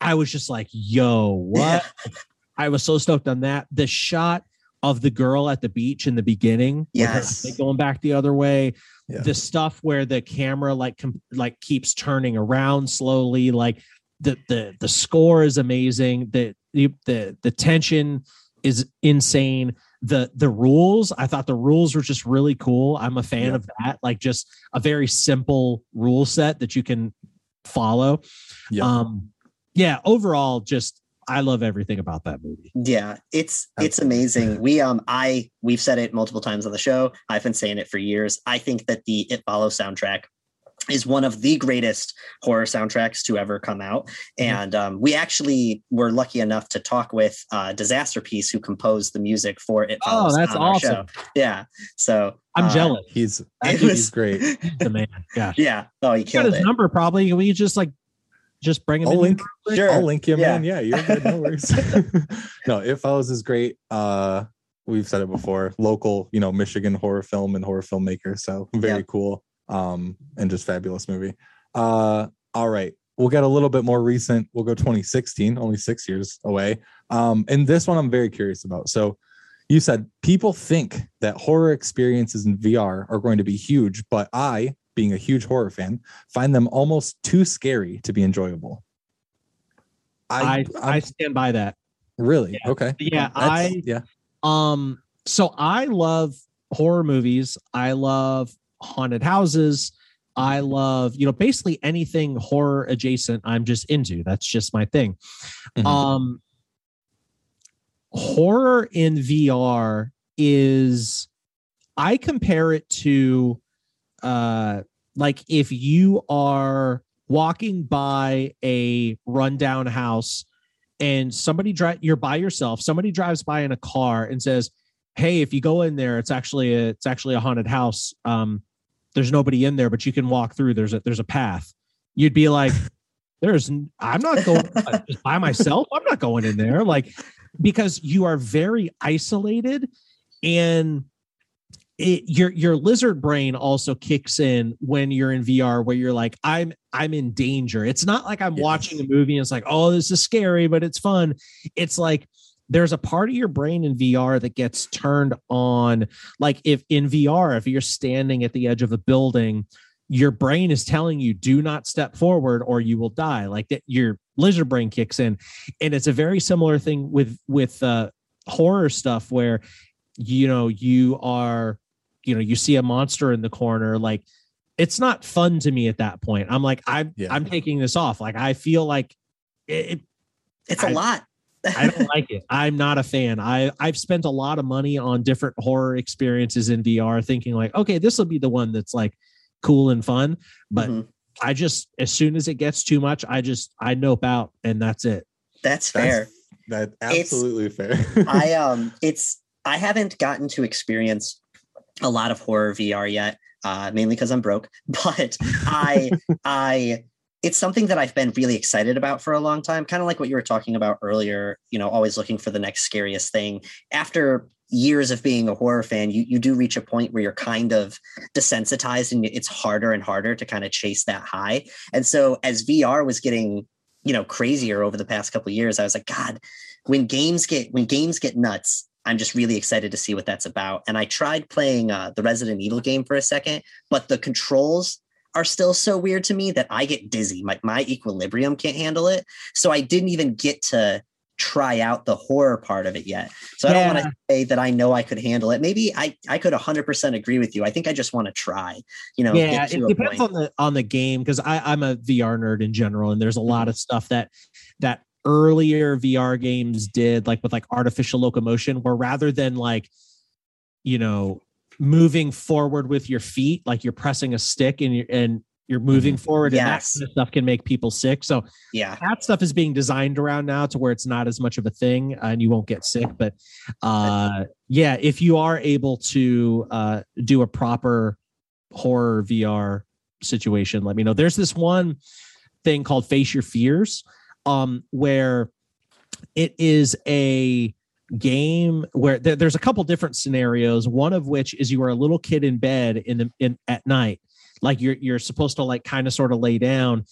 I was just like, yo, what? I was so stoked on that. The shot of the girl at the beach in the beginning, her Yes. going back the other way, Yeah. the stuff where the camera like com- like keeps turning around slowly, like the the the score is amazing. The the the, the tension is insane. The the rules, I thought the rules were just really cool. I'm a fan Yeah. of that. Like just a very simple rule set that you can follow. Yeah. Um yeah, overall just I love everything about that movie. Yeah, it's it's Absolutely. amazing. We um I we've said it multiple times on the show. I've been saying it for years. I think that the It Follows soundtrack is one of the greatest horror soundtracks to ever come out. And um, we actually were lucky enough to talk with uh, Disasterpeace, who composed the music for It Oh, that's awesome. show. Yeah, so I'm uh, jealous. He's It he's great. He's the man. Yeah. Yeah. Oh, he got killed his it. number probably. Can we just like just bring him I'll in? link. Sure. I'll link you, Yeah. man. Yeah, you're good. No worries. no, It Follows is great. Uh, we've said it before. Local, you know, Michigan horror film and horror filmmaker. So very Yeah. cool. Um, and just fabulous movie. Uh, all right. We'll get a little bit more recent. We'll go 2016, only six years away. Um, and this one I'm very curious about. So you said people think that horror experiences in VR are going to be huge, but I, being a huge horror fan, find them almost too scary to be enjoyable. I I'm- I stand by that. Really? Okay. Yeah, That's- I- yeah. Um, so I love horror movies. I love haunted houses. I love, you know, basically anything horror adjacent. I'm just into. That's just my thing. Mhm. Um, horror in VR is, I compare it to, uh, like if you are walking by a rundown house and somebody drive you're by yourself somebody drives by in a car and says hey if you go in there it's actually a it's actually a haunted house um there's nobody in there but you can walk through there's a there's a path you'd be like there's I'm not going uh, just by myself i'm not going in there like because you are very isolated and it, your your lizard brain also kicks in when you're in VR where you're like I'm I'm in danger. It's not like I'm Yes. watching a movie and it's like oh this is scary but it's fun. It's like there's a part of your brain in VR that gets turned on. Like if in VR if you're standing at the edge of a building your brain is telling you do not step forward or you will die. Like that your lizard brain kicks in. And it's a very similar thing with with uh horror stuff where you know you are you know you see a monster in the corner like it's not fun to me at that point. I'm like i'm Yeah. i'm taking this off. Like i feel like it, It's a I- lot. I don't like it. I'm not a fan. I I've spent a lot of money on different horror experiences in VR, thinking like, okay, this will be the one that's like cool and fun. But Mhm. I just, as soon as it gets too much, I just I nope out, and that's it. That's fair. That's that It's- absolutely fair. I um it's I haven't gotten to experience a lot of horror VR yet, uh, mainly because I'm broke. But I I it's something that I've been really excited about for a long time, kind of like what you were talking about earlier, you know, always looking for the next scariest thing. After years of being a horror fan, you you do reach a point where you're kind of desensitized and it's harder and harder to kind of chase that high. And so as VR was getting, you know, crazier over the past couple years, I was like, God, when games get when games get nuts, I'm just really excited to see what that's about. And I tried playing uh, the Resident Evil game for a second, but the controls are still so weird to me that I get dizzy. My my equilibrium can't handle it. So I didn't even get to try out the horror part of it yet. So I don't want to say that I know I could handle it. Maybe I I could 100% agree with you. I think I just want to try. You know, yeah, it depends point. on the on the game because I I'm a VR nerd in general, and there's a lot mm-hmm. of stuff that that earlier VR games did, like with like artificial locomotion, where rather than like, you know, moving forward with your feet, like you're pressing a stick and you're and you're moving forward, and that kind of stuff can make people sick. So yeah. that stuff is being designed around now to where it's not as much of a thing and you won't get sick but uh yeah if you are able to uh do a proper horror vr situation let me know there's this one thing called face your fears um where it is a game where there, there's a couple different scenarios. One of which is you are a little kid in bed in the in at night, like you're you're supposed to like kind of sort of lay down,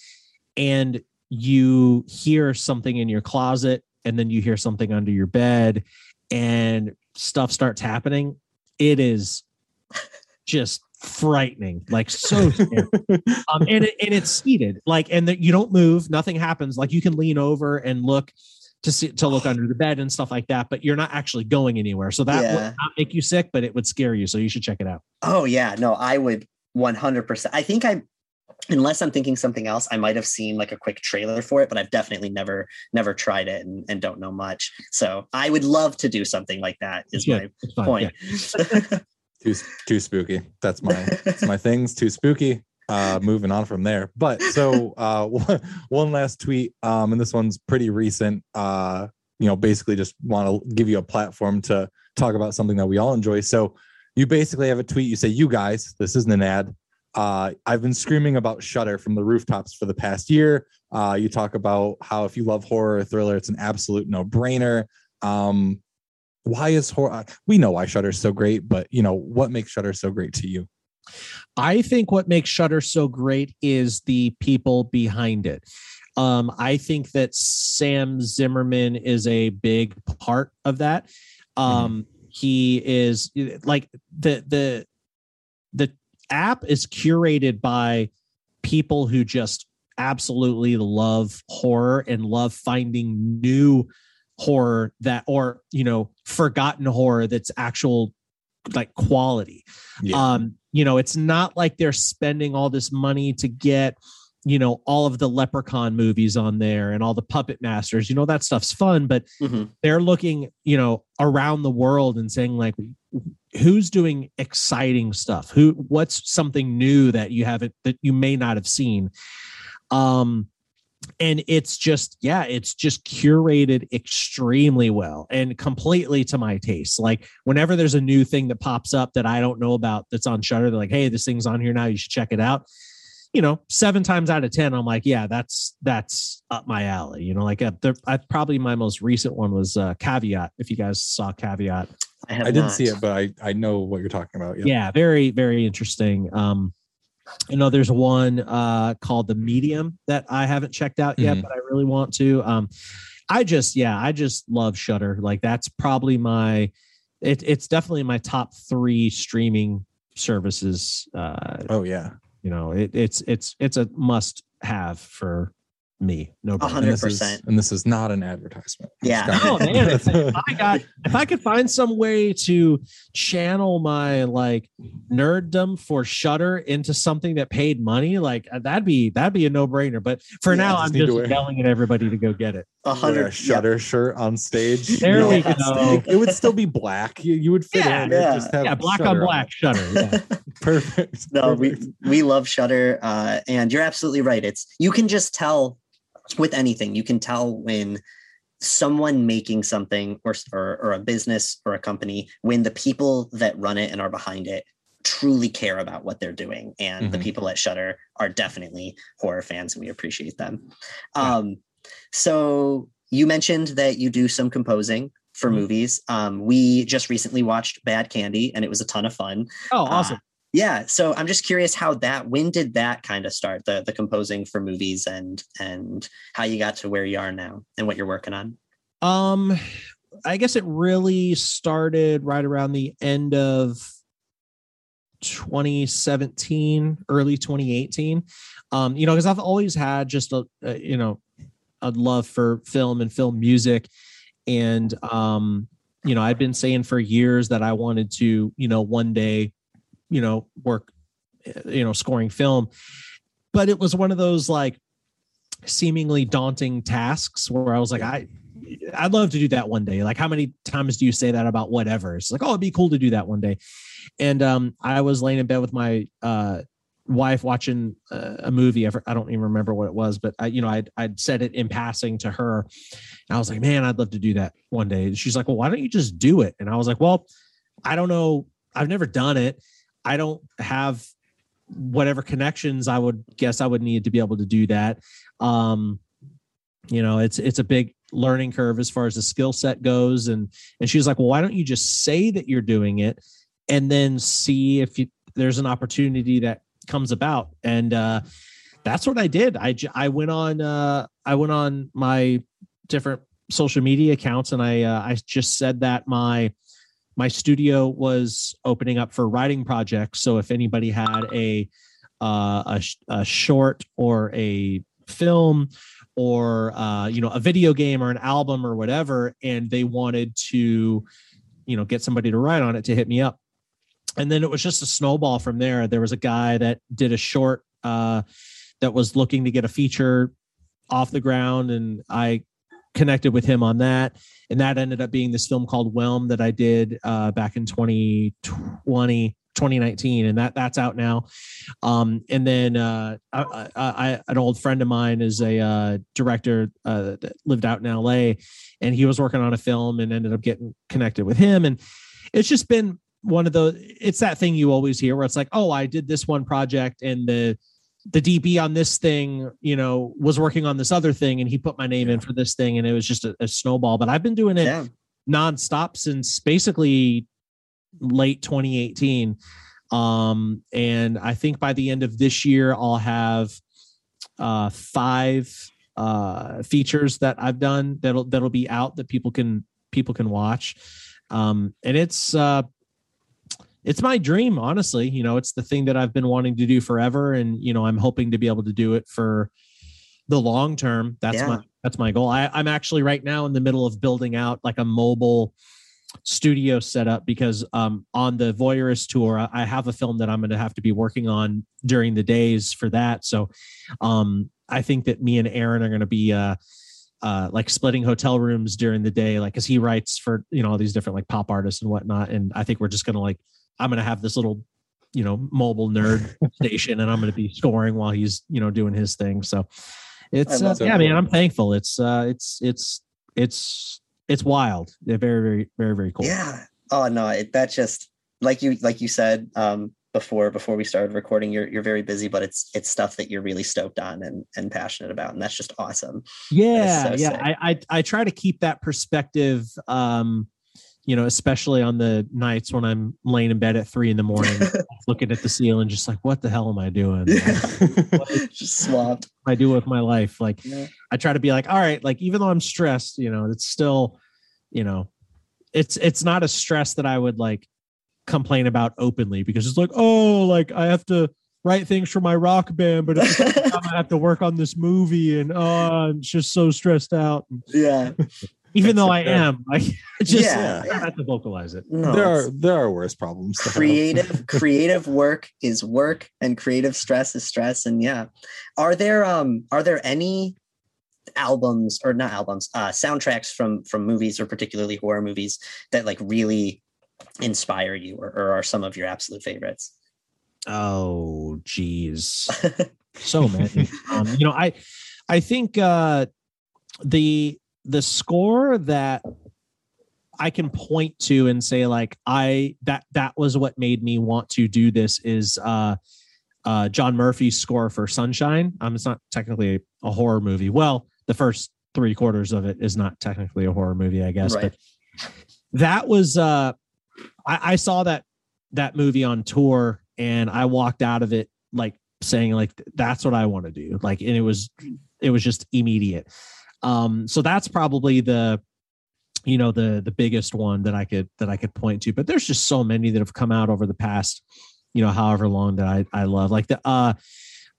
and you hear something in your closet, and then you hear something under your bed, and stuff starts happening. It is just frightening, like so um, and it, and it's seated, like, and that you don't move, nothing happens. Like you can lean over and look to see to look under the bed and stuff like that, but you're not actually going anywhere. So that Yeah. would not make you sick, but it would scare you. So you should check it out. Oh yeah, no, I would 100%. I think I unless I'm thinking something else, I might have seen like a quick trailer for it, but I've definitely never never tried it and, and don't know much. So I would love to do something like that is Yeah, my it's fine. point. too too spooky. That's my that's my things. Too spooky. Uh, moving on from there. But so uh, one, last tweet, um, and this one's pretty recent. Uh, you know, basically just want to give you a platform to talk about something that we all enjoy. So you basically have a tweet. You say, "You guys, this isn't an ad. Uh, I've been screaming about Shudder from the rooftops for the past year. Uh, you talk about how if you love horror or thriller, it's an absolute no brainer. Um, why is horror? We know why Shudder is so great, but you know what makes Shudder so great to you? I think what makes Shudder so great is the people behind it. Um, I think that Sam Zimmerman is a big part of that. Um, He is like the the the app is curated by people who just absolutely love horror and love finding new horror that or you know forgotten horror that's actual like quality um you know it's not like they're spending all this money to get you know all of the leprechaun movies on there and all the puppet masters you know that stuff's fun but Mhm. they're looking you know around the world and saying like who's doing exciting stuff who what's something new that you haven't that you may not have seen um and it's just yeah it's just curated extremely well and completely to my taste like whenever there's a new thing that pops up that i don't know about that's on shudder they're like hey this thing's on here now you should check it out you know seven times out of ten i'm like yeah that's that's up my alley you know like uh, the, I, probably my most recent one was uh caveat if you guys saw caveat I, I didn't not. see it, but I I know what you're talking about. Yeah. yeah very very interesting um you know there's one uh called the medium that i haven't checked out yet Mhm. but i really want to um i just yeah i just love shudder like that's probably my it, it's definitely my top three streaming services uh Oh yeah. you know it, it's it's it's a must have for me no A brainer. And hundred this is percent. and this is not an advertisement. Yeah. Oh man, if, if I got if I could find some way to channel my like nerddom for Shudder into something that paid money, like uh, that'd be that'd be a no brainer. But for Yeah, now, just I'm just wear- yelling at everybody to go get it. A Wear a hundred. shudder shirt on stage. There You we go. It would still be black. You, you would fit Yeah, in. yeah, just have Yeah, black on black Shudder. Yeah. it. Perfect. no we we love shudder uh and you're absolutely right it's you can just tell with anything you can tell when someone making something or, or or a business or a company when the people that run it and are behind it truly care about what they're doing and the Mhm. people at shudder are definitely horror fans and we appreciate them um so you mentioned that you do some composing for Mhm. movies um we just recently watched bad candy and it was a ton of fun Oh, uh, awesome. Yeah so i'm just curious how that when did that kind of start the the composing for movies and and how you got to where you are now and what you're working on Um, I guess it really started right around the end of 2017, early 2018. Um, you know, because I've always had just a, a you know a love for film and film music, and um, you know, I've been saying for years that I wanted to, you know, one day, you know, work, uh, you know, scoring film, but it was one of those like seemingly daunting tasks where I was like, I I'd love to do that one day. Like, how many times do you say that about whatever? It's like, oh, it'd be cool to do that one day. And um, I was laying in bed with my uh, wife watching uh, a movie. I I don't even remember what it was, but I, you know, I'd, I'd said it in passing to her. I was like, man, I'd love to do that one day. She's like, well, why don't you just do it? And I was like, well, I don't know. I've never done it. I don't have whatever connections I would guess I would need to be able to do that. Um, you know, it's it's a big learning curve as far as the skill set goes. And and she was like well why don't you just say that you're doing it and then see if you, there's an opportunity that comes about. And uh that's what i did. I i went on uh i went on my different social media accounts and i uh, i just said that my my studio was opening up for writing projects. So if anybody had a uh, a, a short or a film or uh, you know a video game or an album or whatever and they wanted to you know get somebody to write on it to hit me up. And then it was just a snowball from there. There was a guy that did a short uh, that was looking to get a feature off the ground and i connected with him on that. And that ended up being this film called whelm that i did uh, back in 2020 2019 and that that's out now. Um and then uh I, I, an old friend of mine is a uh director uh that lived out in la and he was working on a film and ended up getting connected with him. And it's just been one of those it's that thing you always hear where it's like oh i did this one project and the the DP on this thing you know was working on this other thing and he put my name in for this thing and it was just a, a snowball but i've been doing it Yeah. nonstop since basically late 2018 um and i think by the end of this year i'll have uh five uh features that i've done that'll that'll be out that people can people can watch. Um and it's uh it's my dream honestly. You know it's the thing that i've been wanting to do forever and you know i'm hoping to be able to do it for the long term. That's Yeah. my that's my goal. I, i'm actually right now in the middle of building out like a mobile studio setup because um on the voyeurist tour I- have a film that i'm going to have to be working on during the days for that. So um i think that me and aaron are going to be uh uh, like splitting hotel rooms during the day, like because he writes for you know all these different like pop artists and whatnot, and I think we're just gonna like I'm gonna have this little you know mobile nerd station, and I'm gonna be scoring while he's you know doing his thing. So it's uh, yeah, man, I'm thankful. It's uh, it's it's it's it's wild. They're very very very very cool. Yeah. Oh no, it, that just like you like you said um before before we started recording, you're you're very busy, but it's it's stuff that you're really stoked on and and passionate about, and that's just awesome. yeah so yeah. I, I i try to keep that perspective um you know especially on the nights when i'm laying in bed at three in the morning looking at the ceiling just like what the hell am i doing what just swapped. i do with my life like Yeah. i try to be like all right like even though i'm stressed you know it's still you know it's it's not a stress that i would like complain about openly because it's like oh like i have to write things for my rock band but at the same time i have to work on this movie and oh i'm just so stressed out Yeah. Even though I am. I just Yeah. I have to vocalize it. No, there are there are worse problems. creative creative work is work and creative stress is stress and yeah are there um are there any albums or not albums uh soundtracks from from movies or particularly horror movies that like really inspire you or, or are some of your absolute favorites Oh geez. So many. um, you know, I I think uh the the score that I can point to and say like I that that was what made me want to do this is uh uh John Murphy's score for Sunshine. Um it's not technically a horror movie. Well, the first three quarters of it is not technically a horror movie, I guess. Right. But that was uh I, I saw that that movie on tour and I walked out of it like saying like that's what I want to do. Like and it was it was just immediate. Um so that's probably the you know the the biggest one that I could that I could point to. But there's just so many that have come out over the past, you know, however long that I I love. Like the uh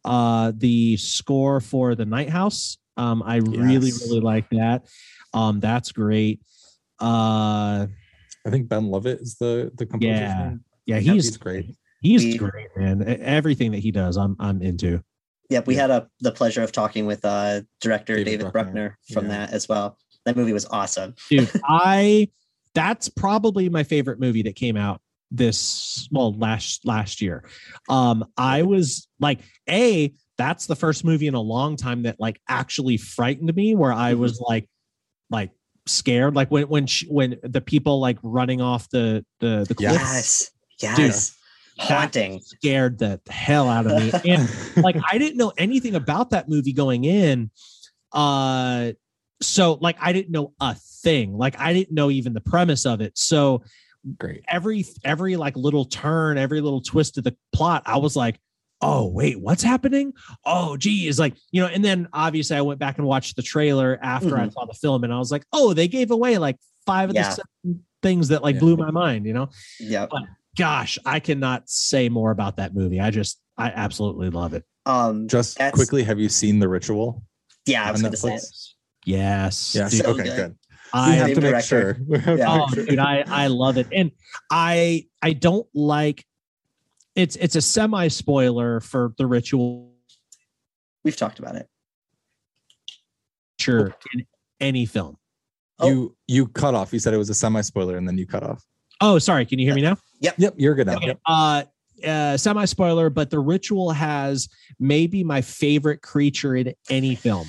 uh the score for the Night House. Um I really Yes. really like that. Um that's great. Uh I think Ben Lovett is the the composer's Yeah. name. yeah, Yeah, he's he's great. He's great, man. Everything that he does, I'm I'm into. Yep, we had a the pleasure of talking with uh director David David, Bruckner. Bruckner, from Yeah. that as well. That movie was awesome. Dude, I that's probably my favorite movie that came out this well last last year. Um I was like a that's the first movie in a long time that like actually frightened me where I was like like scared like when when sh- when the people like running off the the the cliff Yes. Yes. Haunting. scared the hell out of me and like I didn't know anything about that movie going in. Uh so like I didn't know a thing. Like I didn't know even the premise of it. So Great. every every like little turn, every little twist of the plot, I was like, oh wait, what's happening? Oh geez, like you know. And then obviously I went back and watched the trailer after I Mhm. saw the film, and I was like, oh, they gave away like five of Yeah. the seven things that like Yeah. blew my mind. You know, Yep. Gosh, I cannot say more about that movie. I just I absolutely love it. Um. Just quickly, have you seen The Ritual? Yeah, I was going to say. It. Yes, Yes. dude, So okay, good. good. I we have to make director. sure. We have to Yeah. oh, dude, I I love it, and I I don't like it's it's a semi spoiler for the ritual. We've talked about it. Sure, in any film. Oh. You you cut off. You said it was a semi spoiler, and then you cut off. Oh, sorry. Can you hear me now? Yep, Yep. you're good now. Okay. Yep. Uh, uh, semi spoiler, but the ritual has maybe my favorite creature in any film.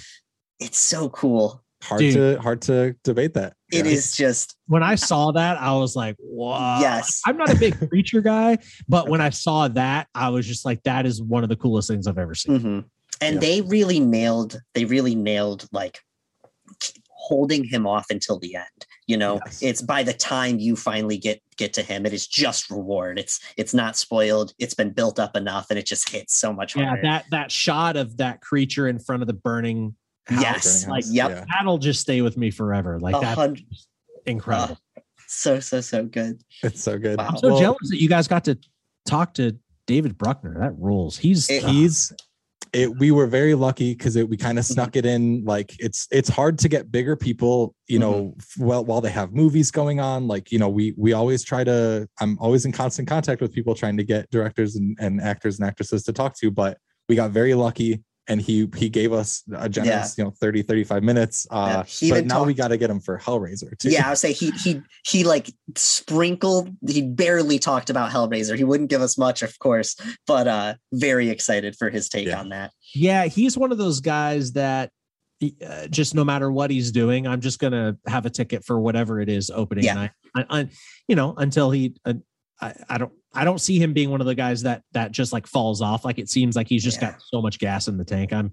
It's so cool. Hard Dude. to hard to debate that. It Yeah. is just When I saw that, I was like, wow. Yes. I'm not a big creature guy, but when I saw that, I was just like, that is one of the coolest things I've ever seen. mhm. and Yeah. they really nailed. They really nailed like holding him off until the end. You know, Yes. it's by the time you finally get get to him, it is just reward. It's it's not spoiled. It's been built up enough, and it just hits so much Yeah, harder. that that shot of that creature in front of the burning house, Yes. like Yep. Yeah. that'll just stay with me forever. Like A that's hundred- incredible. Ah, so so so good. It's so good. Wow. I'm so Well, jealous that you guys got to talk to David Bruckner. That rules. He's It- He's it, we were very lucky because we kind Mm-hmm. of snuck it in. Like it's it's hard to get bigger people, you know, Mm-hmm. well while they have movies going on. Like you know, we we always try to. I'm always in constant contact with people trying to get directors and, and actors and actresses to talk to. But we got very lucky, and he he gave us a generous, you know, 30 35 minutes. Uh, Yeah, he but even now we got to get him for Hellraiser too. Yeah, I would say he he he like sprinkled. He barely talked about Hellraiser. He wouldn't give us much, of course, but uh very excited for his take Yeah. on that. yeah, he's one of those guys that uh, just no matter what he's doing, I'm just gonna have a ticket for whatever it is opening Yeah. night. I, I, you know, until he, uh, I, I don't, I don't see him being one of the guys that that just like falls off. Like it seems like he's just Yeah. got so much gas in the tank. I'm,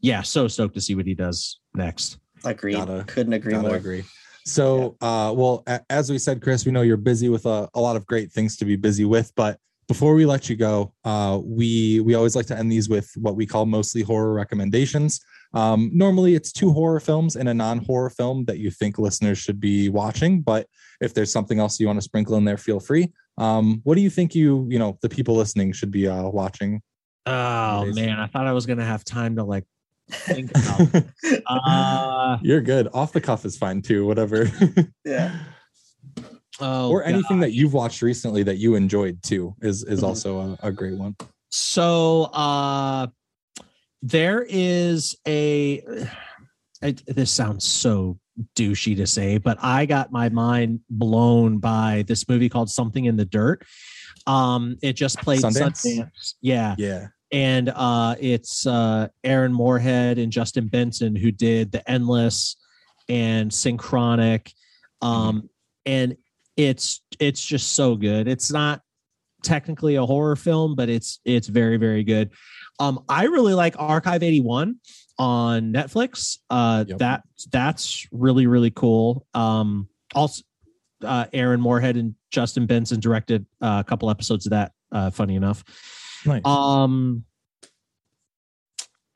yeah, so stoked to see what he does next. Agreed. Gotta- Couldn't agree Gotta more. agree. So, uh, well, a- as we said, Chris, we know you're busy with a, a lot of great things to be busy with. But before we let you go, uh, we we always like to end these with what we call mostly horror recommendations. Um, normally, it's two horror films and a non-horror film that you think listeners should be watching. But if there's something else you want to sprinkle in there, feel free. Um, what do you think you you know the people listening should be uh, watching? Oh Amazing. man, I thought I was gonna have time to like think about. uh, You're good. Off the cuff is fine too. Whatever. Yeah. oh, or anything God. that you've watched recently that you enjoyed too is is Mhm. also a, a great one. So uh there is a it, this sounds so douchey to say, but I got my mind blown by this movie called Something in the Dirt. Um it just played Sundance? Sundance. Yeah. Yeah. And uh it's uh Aaron Moorhead and Justin Benson who did The Endless and Synchronic. Um and it's it's just so good. It's not technically a horror film, but it's it's very very good. Um, I really like Archive 81 on Netflix. Uh, Yep. that that's really really cool. Um, also, uh, Aaron Moorhead and Justin Benson directed uh, a couple episodes of that. Uh, funny enough. Nice. Um,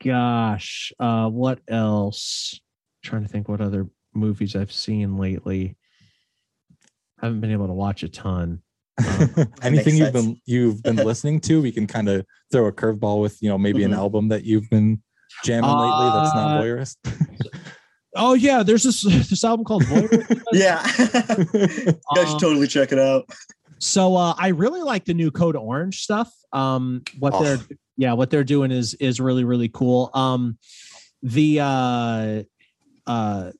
gosh, uh, what else? trying to think what other movies I've seen lately. haven't been able to watch a ton. Anything you've sense. been you've been listening to, we can kind of throw a curveball with, you know, maybe Mhm. an album that you've been jamming lately that's not Uh, voyeurist. Oh yeah, there's this this album called Voyeur. Yeah. you guys should Um, totally check it out. So uh, I really like the new Code Orange stuff. Um, what Oh. they're yeah, what they're doing is is really really cool. Um, the uh, uh,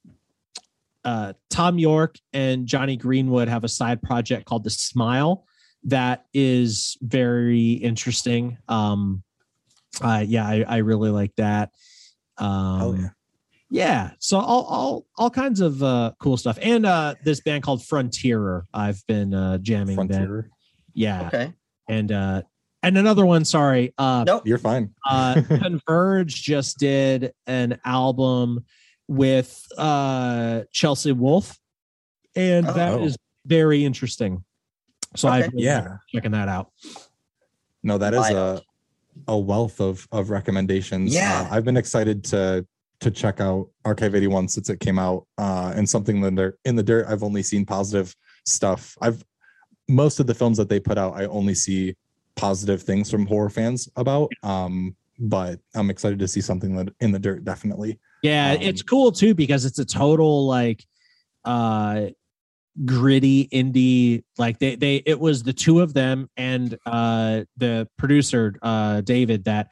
uh, Thom Yorke and Jonny Greenwood have a side project called The Smile that is very interesting. Um, uh, yeah, I, I really like that. Um, Hell yeah. yeah so all all all kinds of uh cool stuff and uh this band called frontierer i've been uh jamming then Frontier. yeah Okay. and uh and another one sorry uh Nope. You're fine. uh converge just did an album with uh Chelsea Wolfe, and that Oh. is very interesting. So Okay. I've been Yeah. checking that out. No, that is Wild. a a wealth of of recommendations. Yeah. Uh, I've been excited to to check out Archive 81 since it came out. Uh, and something that they're in the dirt, I've only seen positive stuff. I've most of the films that they put out, I only see positive things from horror fans about. Um, but I'm excited to see something that in the dirt, definitely. Yeah, Um, it's cool too because it's a total like uh gritty indie like they they it was the two of them and uh the producer uh David that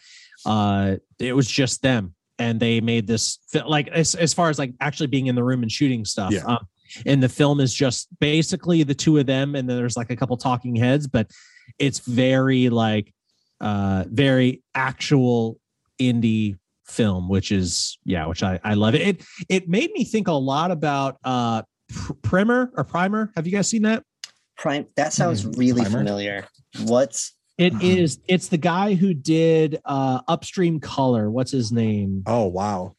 uh it was just them. And they made this like as, as far as like actually being in the room and shooting stuff. Yeah. um, and the film is just basically the two of them and then there's like a couple talking heads but it's very like uh very actual indie film which is yeah which i i love. It it, it made me think a lot about uh primer or primer have you guys seen that Prime. That sounds Hmm, really Primer? familiar. What's It Uh-huh. is. it's the guy who did uh upstream color what's his name Oh wow.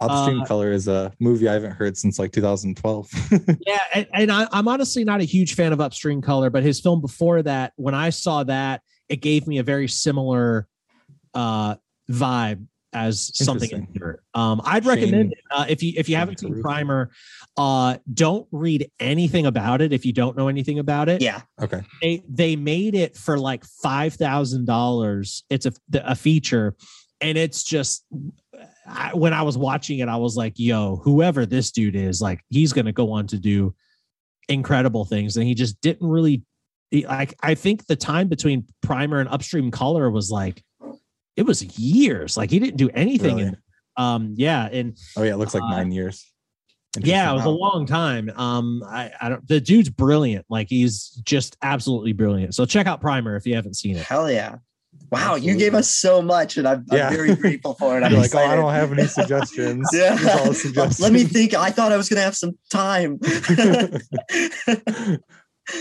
Upstream Uh, Color is a movie I haven't heard since like 2012. yeah and, and I, i'm honestly not a huge fan of upstream color but his film before that when i saw that it gave me a very similar uh vibe as something in here. um i'd recommend it uh, if you if you Shane haven't seen primer uh don't read anything about it if you don't know anything about it yeah? okay. they they made it for like five thousand dollars. It's a a feature, and it's just I, when I was watching it, I was like, "Yo, whoever this dude is, like, he's gonna go on to do incredible things." And he just didn't really like. I think the time between Primer and Upstream Color was like it was years. Like he didn't do anything. Really? In, um, yeah, and Oh yeah, it looks like Uh, nine years. yeah, it was a long time. Um, I, I don't. The dude's brilliant. Like he's just absolutely brilliant. So check out Primer if you haven't seen it. Hell yeah! Wow, you gave us so much, and I'm, Yeah. I'm very grateful for it. I'm You're like, oh, I don't have any suggestions. Yeah. Here's all the suggestions. Let me think. I thought I was gonna have some time.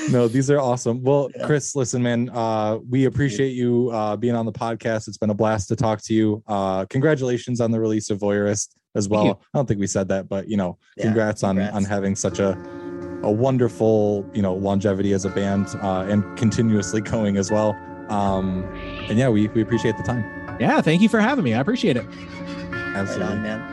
No, these are awesome. Well, Yeah. Chris, listen, man, uh, we appreciate you uh, being on the podcast. It's been a blast to talk to you. Uh, congratulations on the release of Voyeurist as well. I don't think we said that, but you know, Yeah, congrats, on congrats. on having such a a wonderful you know longevity as a band uh, and continuously going as well. Um, and yeah, we we appreciate the time. Yeah, thank you for having me. I appreciate it. right Absolutely. on, man.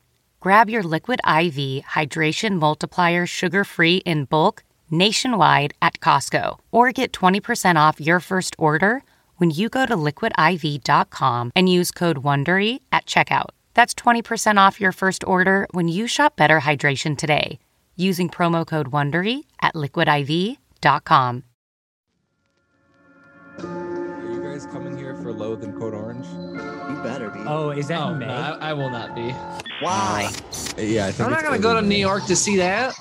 Grab your Liquid IV Hydration Multiplier sugar free in bulk nationwide at Costco or get 20% off your first order when you go to liquidiv.com and use code WONDERY at checkout. That's 20% off your first order when you shop Better Hydration today using promo code WONDERY at liquidiv.com. Are you guys coming for Loathe and Code Orange? You better be. Oh, is that Oh, in no, May? I, I will not be. Why? Uh, yeah, I think I'm not gonna go to early New York to see that.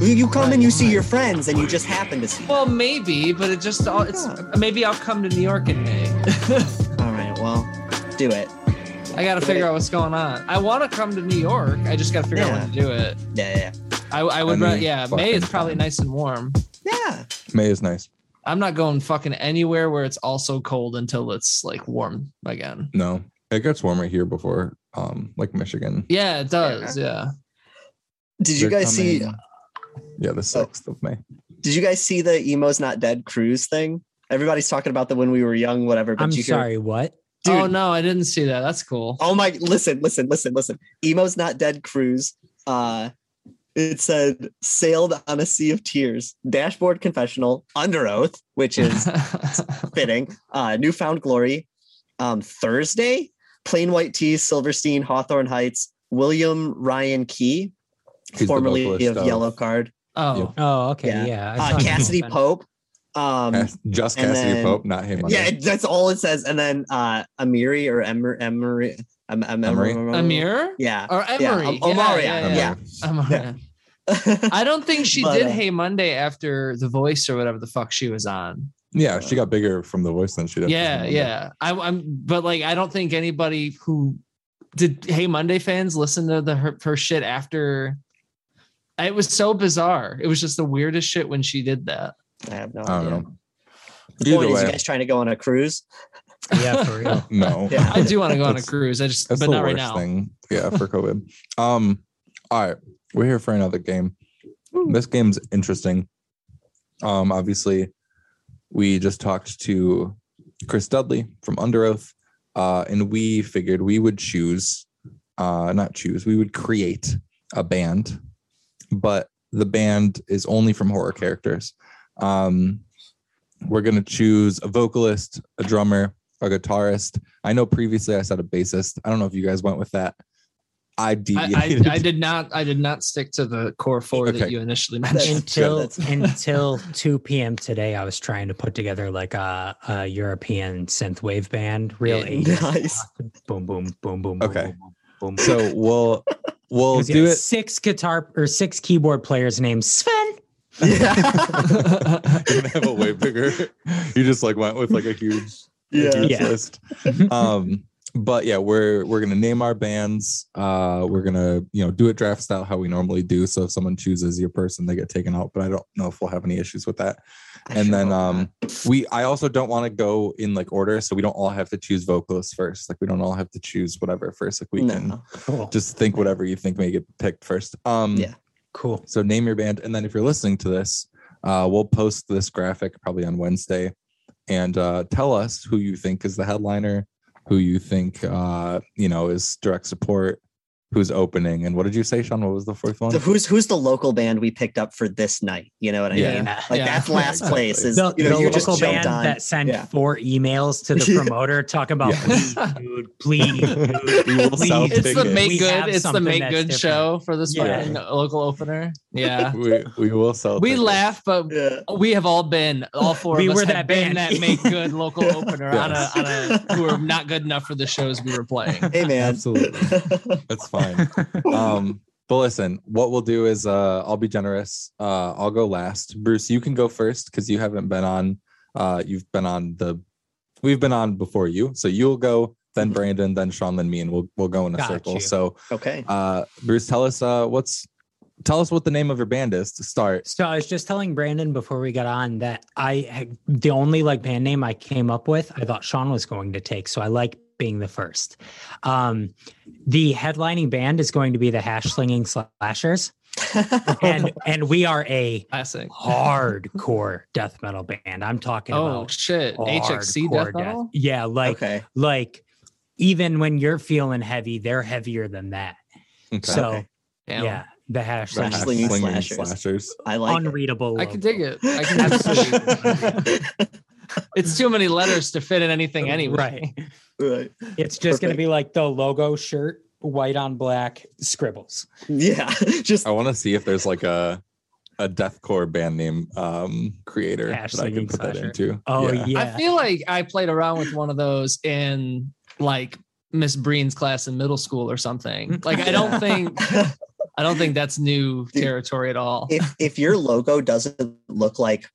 You, you come and you see your friends, and you just happen to see. Well, maybe, but it just all it's maybe I'll come to New York in May. All right, well, do it. I got to figure out what's going on. I want to come to New York. I just got to figure out when to do it. Yeah, yeah, I, I would, I mean, yeah. May is probably fine. nice and warm. yeah. May is nice. I'm not going fucking anywhere where it's also cold until it's like warm again. No, it gets warmer here before, um, like Michigan. Yeah, it does. Yeah. Did you They're guys see? Yeah, the sixth of May. Did you guys see the emo's not dead cruise thing? Everybody's talking about the when we were young, whatever. But I'm you hear- sorry, what? Dude. Oh no, I didn't see that. That's cool. Oh my! Listen, listen, listen, listen. Emo's not dead cruise. Uh, it said sailed on a sea of tears. Dashboard confessional Underoath, which is fitting. Uh, newfound glory. Um, Thursday, Plain White T's, Silverstein, Hawthorne Heights, William Ryan Key, He's formerly vocalist of of- Yellowcard. oh, Oh, okay, Yeah. yeah. Uh, Cassadee. Pope. Um, Just Cassadee then- Pope, not him. yeah, that's all it says. And then uh Amiri or Emer Emery I'm, I'm, Emery? Amir Yeah. or Yeah, Emery? Om- Omari, yeah, yeah. Amari. I don't think she But, did uh, Hey Monday after The Voice or whatever the fuck she was on. Yeah, she got bigger from the voice than she did. Yeah, yeah. I, I'm, but like, I don't think anybody who did Hey Monday fans listen to the her, her shit after. It was so bizarre. It was just the weirdest shit when she did that. I have no I don't idea. know. The Either point is, you guys trying to go on a cruise? Yeah, for real. No. Yeah. I do want to go on a cruise. I just, but not right now. thing. Yeah, for COVID. um, all right, we're here for another game. This game's interesting. Um, obviously, we just talked to Chris Dudley from Underoath, uh, and we figured we would choose, uh, not choose, we would create a band, but the band is only from horror characters. Um, we're gonna choose a vocalist, a drummer, a guitarist. I know previously I said a bassist. I don't know if you guys went with that. I I. I, I did not. I did not stick to the core four that you initially mentioned. until until 2 p.m. today, I was trying to put together like a, a European synth wave band. really Yeah. 80s. Nice. Boom, boom, boom, boom. Okay. Boom, boom, boom. so we'll we'll do it. Six guitar or six keyboard players named Sven. Yeah. You're gonna have a way bigger. You just like went with like a huge, a Yeah. Yeah. list. Um, but yeah, we're we're gonna name our bands. Uh, we're gonna you know do it draft style how we normally do. So if someone chooses your person, they get taken out. But I don't know if we'll have any issues with that. I and sure then um we i also don't want to go in like order so we don't all have to choose vocalists first like we don't all have to choose whatever first like we not. can Cool. just think whatever you think may get picked first um Yeah. Cool. so name your band and then if you're listening to this uh we'll post this graphic probably on wednesday and uh tell us who you think is the headliner who you think uh you know is direct support who's opening and what did you say sean what was the fourth one So who's who's the local band we picked up for this night? You know what I Yeah. mean? Like Yeah. that's last Yeah, place. Is The, you know the you just local jumped band on. that sent Yeah. four emails to the promoter talking about Yes. please, dude, please, dude, We please." It's the make good. It's the make good different. show for this Yeah. fucking local opener. Yeah. we, we will sell We tickets. laugh, but Yeah. we have all been all four We of us were that been band. that made good local opener on a on a who are not good enough for the shows we were playing. Hey man. Absolutely. That's fine. Um, but listen, what we'll do is uh I'll be generous. Uh I'll go last. Bruce, you can go first because you haven't been on uh you've been on the we've been on before you. So you'll go, then Brandon, then Sean, then me, and we'll we'll go in a Got circle. you. So okay. uh Bruce, tell us uh what's tell us what the name of your band is to start. So I was just telling Brandon before we got on that I the only like band name I came up with, I thought Sean was going to take. So I like being the first. Um, the headlining band is going to be the Hash Slinging Slashers, and and we are a Classic. hardcore death metal band. I'm talking Oh about shit. HXC hardcore death metal? Yeah, like okay. like even when you're feeling heavy, they're heavier than that. Okay. So Okay. Damn. yeah, the hash The Hash hash slinging slinging slashers. slashers. I like it. unreadable. I can logo. dig it. I can absolutely. it's too many letters to fit in anything anyway. Right. Right. It's just going to be like the logo shirt, white on black scribbles. Yeah. Just I want to see if there's like a a deathcore band name um creator Hash that I can slinging put that into. Oh yeah. I feel like I played around with one of those in like Miss Breen's class in middle school or something. Like I don't think I don't think that's new territory at all. if if your logo doesn't look like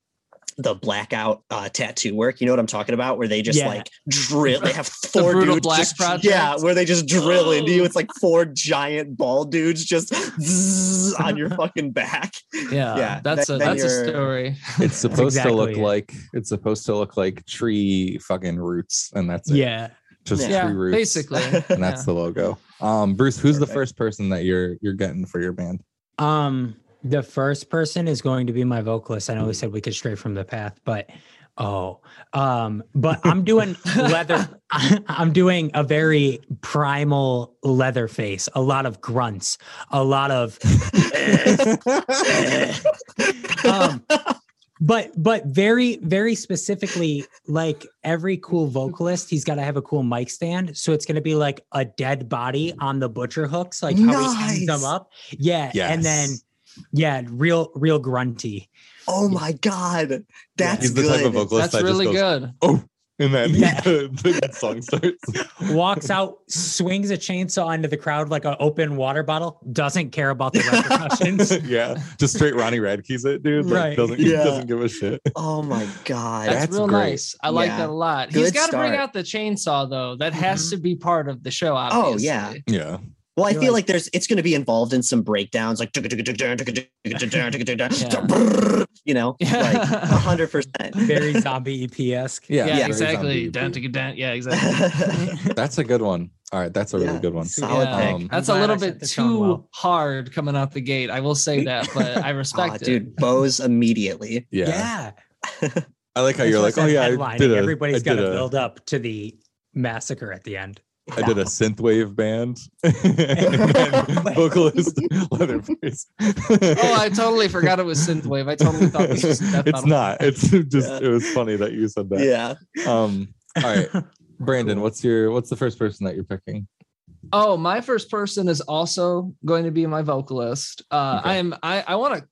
the blackout uh, tattoo work, you know what I'm talking about, where they just Yeah. like drill. They have four Brutal dudes, Black just, yeah, where they just drill into you. It's like four giant ball dudes just on your fucking back. Yeah, Yeah, that's then- a then that's a story. It's supposed exactly to look it. like it's supposed to look like tree fucking roots, and that's it. yeah. Just Yeah, tree roots. basically. and that's Yeah. the logo. Um, Bruce, who's the first person that you're you're getting for your band? Um, the first person is going to be my vocalist. I know we said we could stray from the path, but oh, um, but I'm doing leather. I'm doing a very primal leather face, a lot of grunts, a lot of um, but but very very specifically like every cool vocalist he's got to have a cool mic stand. So it's going to be like a dead body on the butcher hooks like how he hangs them up. Yeah and then yeah real real grunty. Oh my god, that's He's the good. type of vocalist That's that really just goes, good. Oh, and then Yeah. the, the song starts. walks out, swings a chainsaw into the crowd like an open water bottle, doesn't care about the repercussions. yeah, just straight Ronnie Radke's it, dude. Like, Right. Doesn't Yeah. doesn't give a shit. Oh my god. That's, That's real great. nice. I like that a lot. He's got to bring out the chainsaw though. That has Mhm. to be part of the show. Obviously. Oh, Obviously. yeah. Yeah, Well, I You're feel like- like there's it's going to be involved in some breakdowns, like you know, Yeah. like hundred percent. Very zombie EP esque. yeah, Yeah, very exactly. Yeah, exactly. That's a good one. All right, that's a really Yeah. good one. Solid Yeah. Um, That's a little bit too well. hard coming out the gate. I will say that, but I respect Aw, it. dude, Bose immediately. yeah. Yeah. I like how you're like, oh yeah, I headlining. did a, Everybody's I got to build up to the massacre at the end. I did a synthwave band, and then vocalist Leatherface. Oh, I totally forgot it was synthwave. I totally thought this was death it's metal. not. It's just Yeah. it was funny that you said that. Yeah. Um. All right, Brandon. What's your what's the first person that you're picking? Oh, my first person is also going to be my vocalist. Uh, Okay. I am. I I want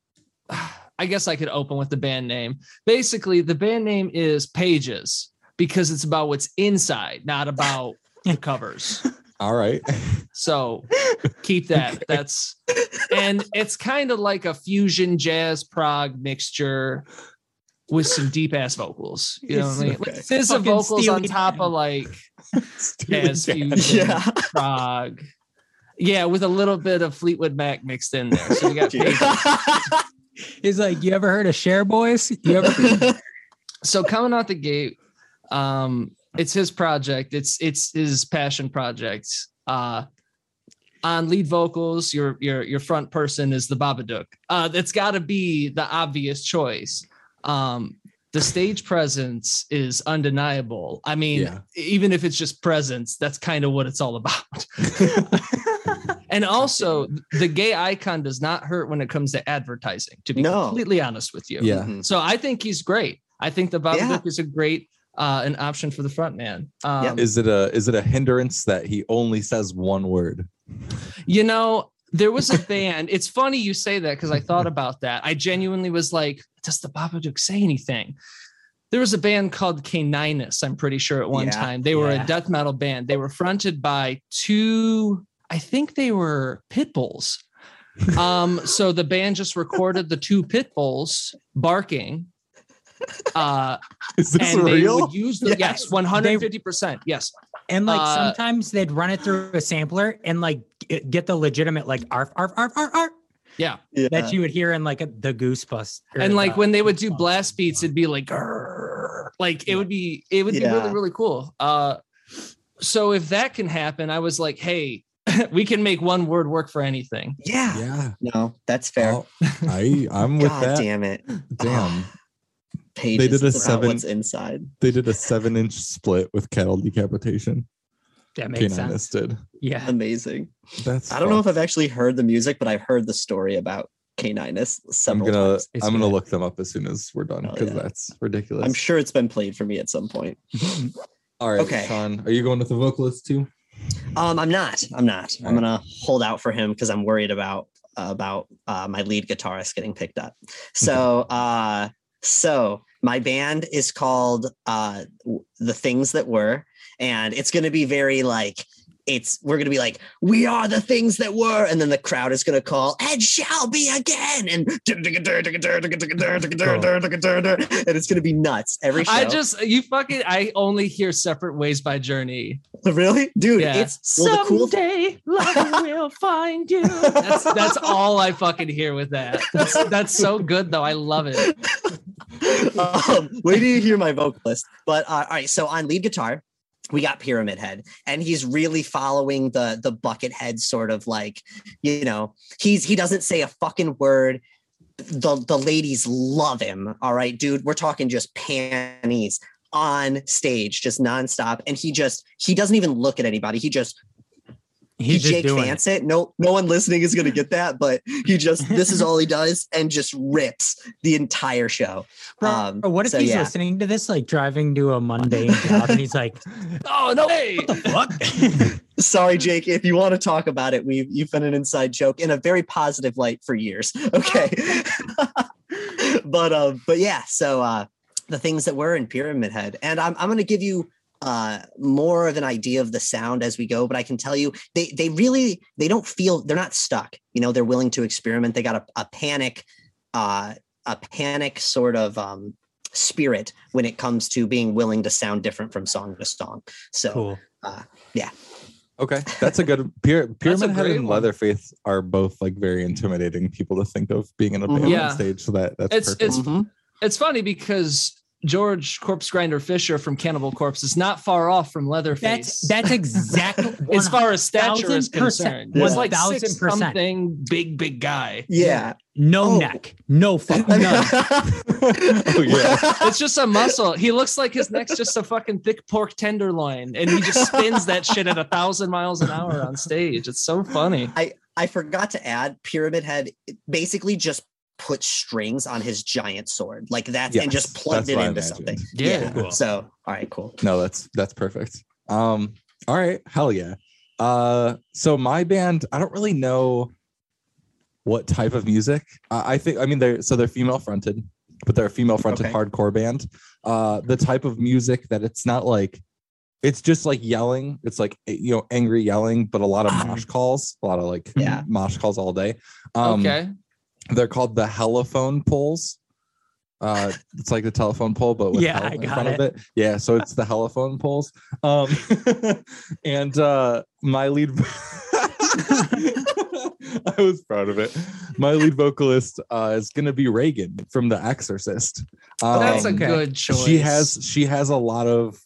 to. I guess I could open with the band name. Basically, the band name is Pages because it's about what's inside, not about the covers. All right. So keep that. That's and it's kind of like a fusion jazz prog mixture with some deep ass vocals. You know what I mean? Okay. Like SZA Fucking vocals on top Dan. of like Steely jazz fusion Yeah. prog. Yeah, with a little bit of Fleetwood Mac mixed in there. So we got He's like, you ever heard of Share Boys? You ever? so coming out the gate um it's his project it's it's his passion project uh on lead vocals your your your front person is the babadook uh that's got to be the obvious choice um the stage presence is undeniable i mean Yeah. even if it's just presence that's kind of what it's all about and also the gay icon does not hurt when it comes to advertising to be No. completely honest with you Yeah. Mhm. so I think he's great. I think the Babadook Yeah. is a great uh, an option for the front man. Um, Yeah. Is it a is it a hindrance that he only says one word? You know, there was a band. It's funny you say that because I thought about that. I genuinely was like, does the Babadook say anything? There was a band called Caninus, I'm pretty sure at one Yeah. time. They were Yeah. a death metal band. They were fronted by two, I think they were pit bulls. Um, so the band just recorded the two pit bulls barking. Uh, Is this and they real? would use the yes, 150%. Yes. And like Uh, sometimes they'd run it through a sampler and like get get the legitimate like arf arf arf arf arf Yeah. Yeah. that you would hear in like a, the goosebumps. and like the when they would do blast beats it'd be like "Grrr." like it would be it would be really really cool uh so if that can happen i was like hey we can make one word work for anything yeah. Yeah. No, that's fair. I'll- I I'm with God that. damn it. Damn. Pages did a seven- what's inside. They did a seven inch split with cattle decapitation. that makes Caninus sense. did. Yeah. Amazing. That's I don't know if. I've actually heard the music, but I've heard the story about Caninus I'm several gonna times. It's I'm gonna look them up as soon as we're done Hell because yeah. that's ridiculous. I'm sure it's been played for me at some point. All right, Okay. Sean, are you going with the vocalist too? Um, I'm not. I'm not. I'm Alright. gonna hold out for him because I'm worried about uh, about uh, my lead guitarist getting picked up. So, uh, so my band is called uh, the Things That Were, and it's gonna be very like it's we're gonna be like we are the things that were, and then the crowd is gonna call and shall be again, and and it's gonna be nuts every show. i just you fucking i only hear separate ways by journey really, dude. yeah It's well, the cool someday love will find you that's that's all i fucking hear with that that's that's so good though i love it um, wait do you hear my vocalist. But uh, all right, so on lead guitar, we got Pyramid Head, and he's really following the the Buckethead sort of like, you know, he's he doesn't say a fucking word. The the ladies love him. All right, dude, we're talking just panties on stage, just nonstop, and he just he doesn't even look at anybody. He just He's just Jake doing it. It. No, no one listening is gonna get that, but he just this is all he does and just rips the entire show. Bro, Um, what if so he's yeah. listening to this, like driving to a mundane job, and he's like, oh no way "Fuck." Sorry, Jake. If you want to talk about it, we've you've been an inside joke in a very positive light for years. Okay. but um, but yeah, so uh the things that were in Pyramid Head. And I'm I'm gonna give you uh more of an idea of the sound as we go but i can tell you they they really they don't feel they're not stuck you know they're willing to experiment they got a, a panic uh a panic sort of um spirit when it comes to being willing to sound different from song to song so Cool. uh yeah Okay, that's a good. Pyra- Pyramid Head and one. Leatherface are both like very intimidating people to think of being in a band Mhm. on stage. So that that's It's- perfect. it's- Mhm. It's funny because George Corpse Grinder Fisher from Cannibal Corpse is not far off from Leatherface. That's that's exactly as far as stature is 1000%. concerned. Yeah. He's like six 1000%. something big, big guy. yeah no Oh. neck, no fucking none. oh yeah. It's just a muscle. He looks like his neck's just a fucking thick pork tenderloin, and he just spins that shit at a thousand miles an hour on stage. It's so funny. I I forgot to add Pyramid Head basically just put strings on his giant sword like that's and just plugged it into something. Yeah. Cool. So all right, cool. No, that's that's perfect. Um, all right, hell yeah. Uh, so my band, I don't really know what type of music. Uh, I think I mean they're so they're female fronted, but they're a female fronted Okay. hardcore band. Uh, the type of music that it's not like it's just like yelling. It's like eh, you know angry yelling, but a lot of mosh calls, a lot of like Yeah. mosh calls all day. Um, okay. They're called the Hellophone Poles. Uh, it's like the telephone pole, but with Yeah, hell I in got front of it. it. Yeah, so it's the Hellophone Poles. Um, and uh, my lead, I was proud of it. My lead vocalist uh, is gonna be Regan from The Exorcist. Um, That's a good choice. she has she has a lot of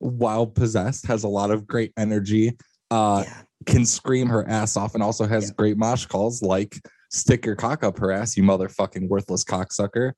wild possessed, has a lot of great energy. Uh, yeah. can scream her ass off and also has Yeah. great mosh calls like stick your cock up her ass, you motherfucking worthless cocksucker.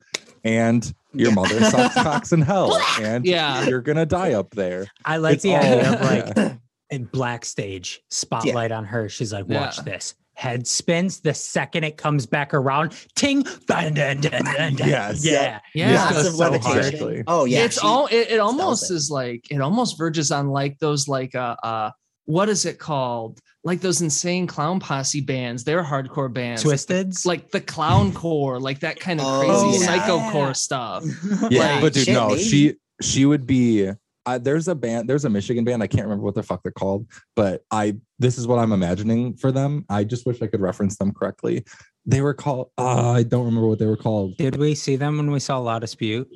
And your Yeah. mother sucks cocks in hell. And Yeah. you're gonna die up there. I like It's the all- idea of like yeah. in black stage spotlight on her. She's like, watch Yeah. this. Head spins the second it comes back around. Ting. Dun, dun, dun, dun, dun. Yes. Yeah. Yeah. This Lots so hard. Oh yeah. it's she- all it, it almost it. is like it almost verges on like those like uh uh what is it called like those insane clown posse bands they're hardcore bands Twisted. like the clown core like that kind of Oh, crazy yeah. psycho core stuff Yeah, Like, but dude, shit, no, maybe. she she would be. Uh, there's a band, there's a Michigan band. I can't remember what the fuck they're called, but I this is what I'm imagining for them. I just wish I could reference them correctly. They were called. Uh, I don't remember what they were called. Did we see them when we saw La Dispute?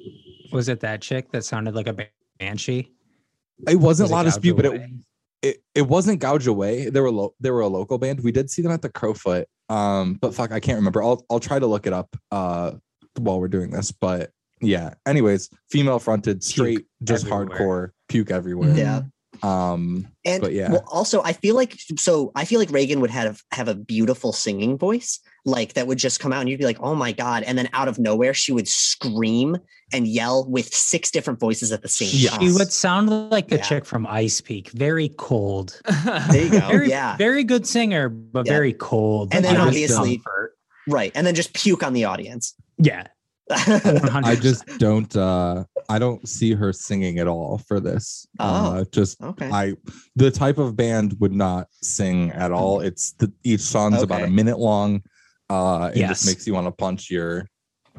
Was it that chick that sounded like a banshee? It wasn't Was it a lot of Gouge dispute, but it, Away? It it wasn't gouge away. They were lo- they were a local band. We did see them at the Crofoot. Um, but fuck, I can't remember. I'll I'll try to look it up uh while we're doing this. But yeah. Anyways, female fronted, straight, just everywhere. hardcore, puke everywhere. Yeah. Um, And But yeah. well, also I feel like so I feel like Regan would have have a beautiful singing voice, like that would just come out and you'd be like, oh my god. And then out of nowhere, she would scream and yell with six different voices at the same Yes. time. She would sound like the Yeah. chick from Ice Peak. Very cold. There you go. Very, yeah. very good singer, but Yeah. very cold. And then obviously- Right. And then just puke on the audience. yeah, 100%. I just don't uh I don't see her singing at all for this. Uh just okay. I the type of band would not sing at all. It's the each song's about a minute long. Uh it Yes. just makes you want to punch your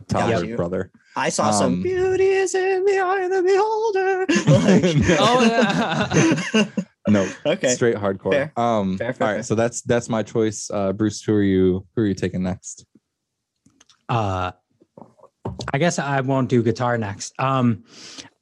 toddler you. brother. I saw some um, beauty is in the eye of the beholder. Like- oh yeah no, okay. straight hardcore. Fair. Um Fair, fair, all right, fair. so that's that's my choice. Uh Bruce, who are you who are you taking next? uh I guess I won't do guitar next. Um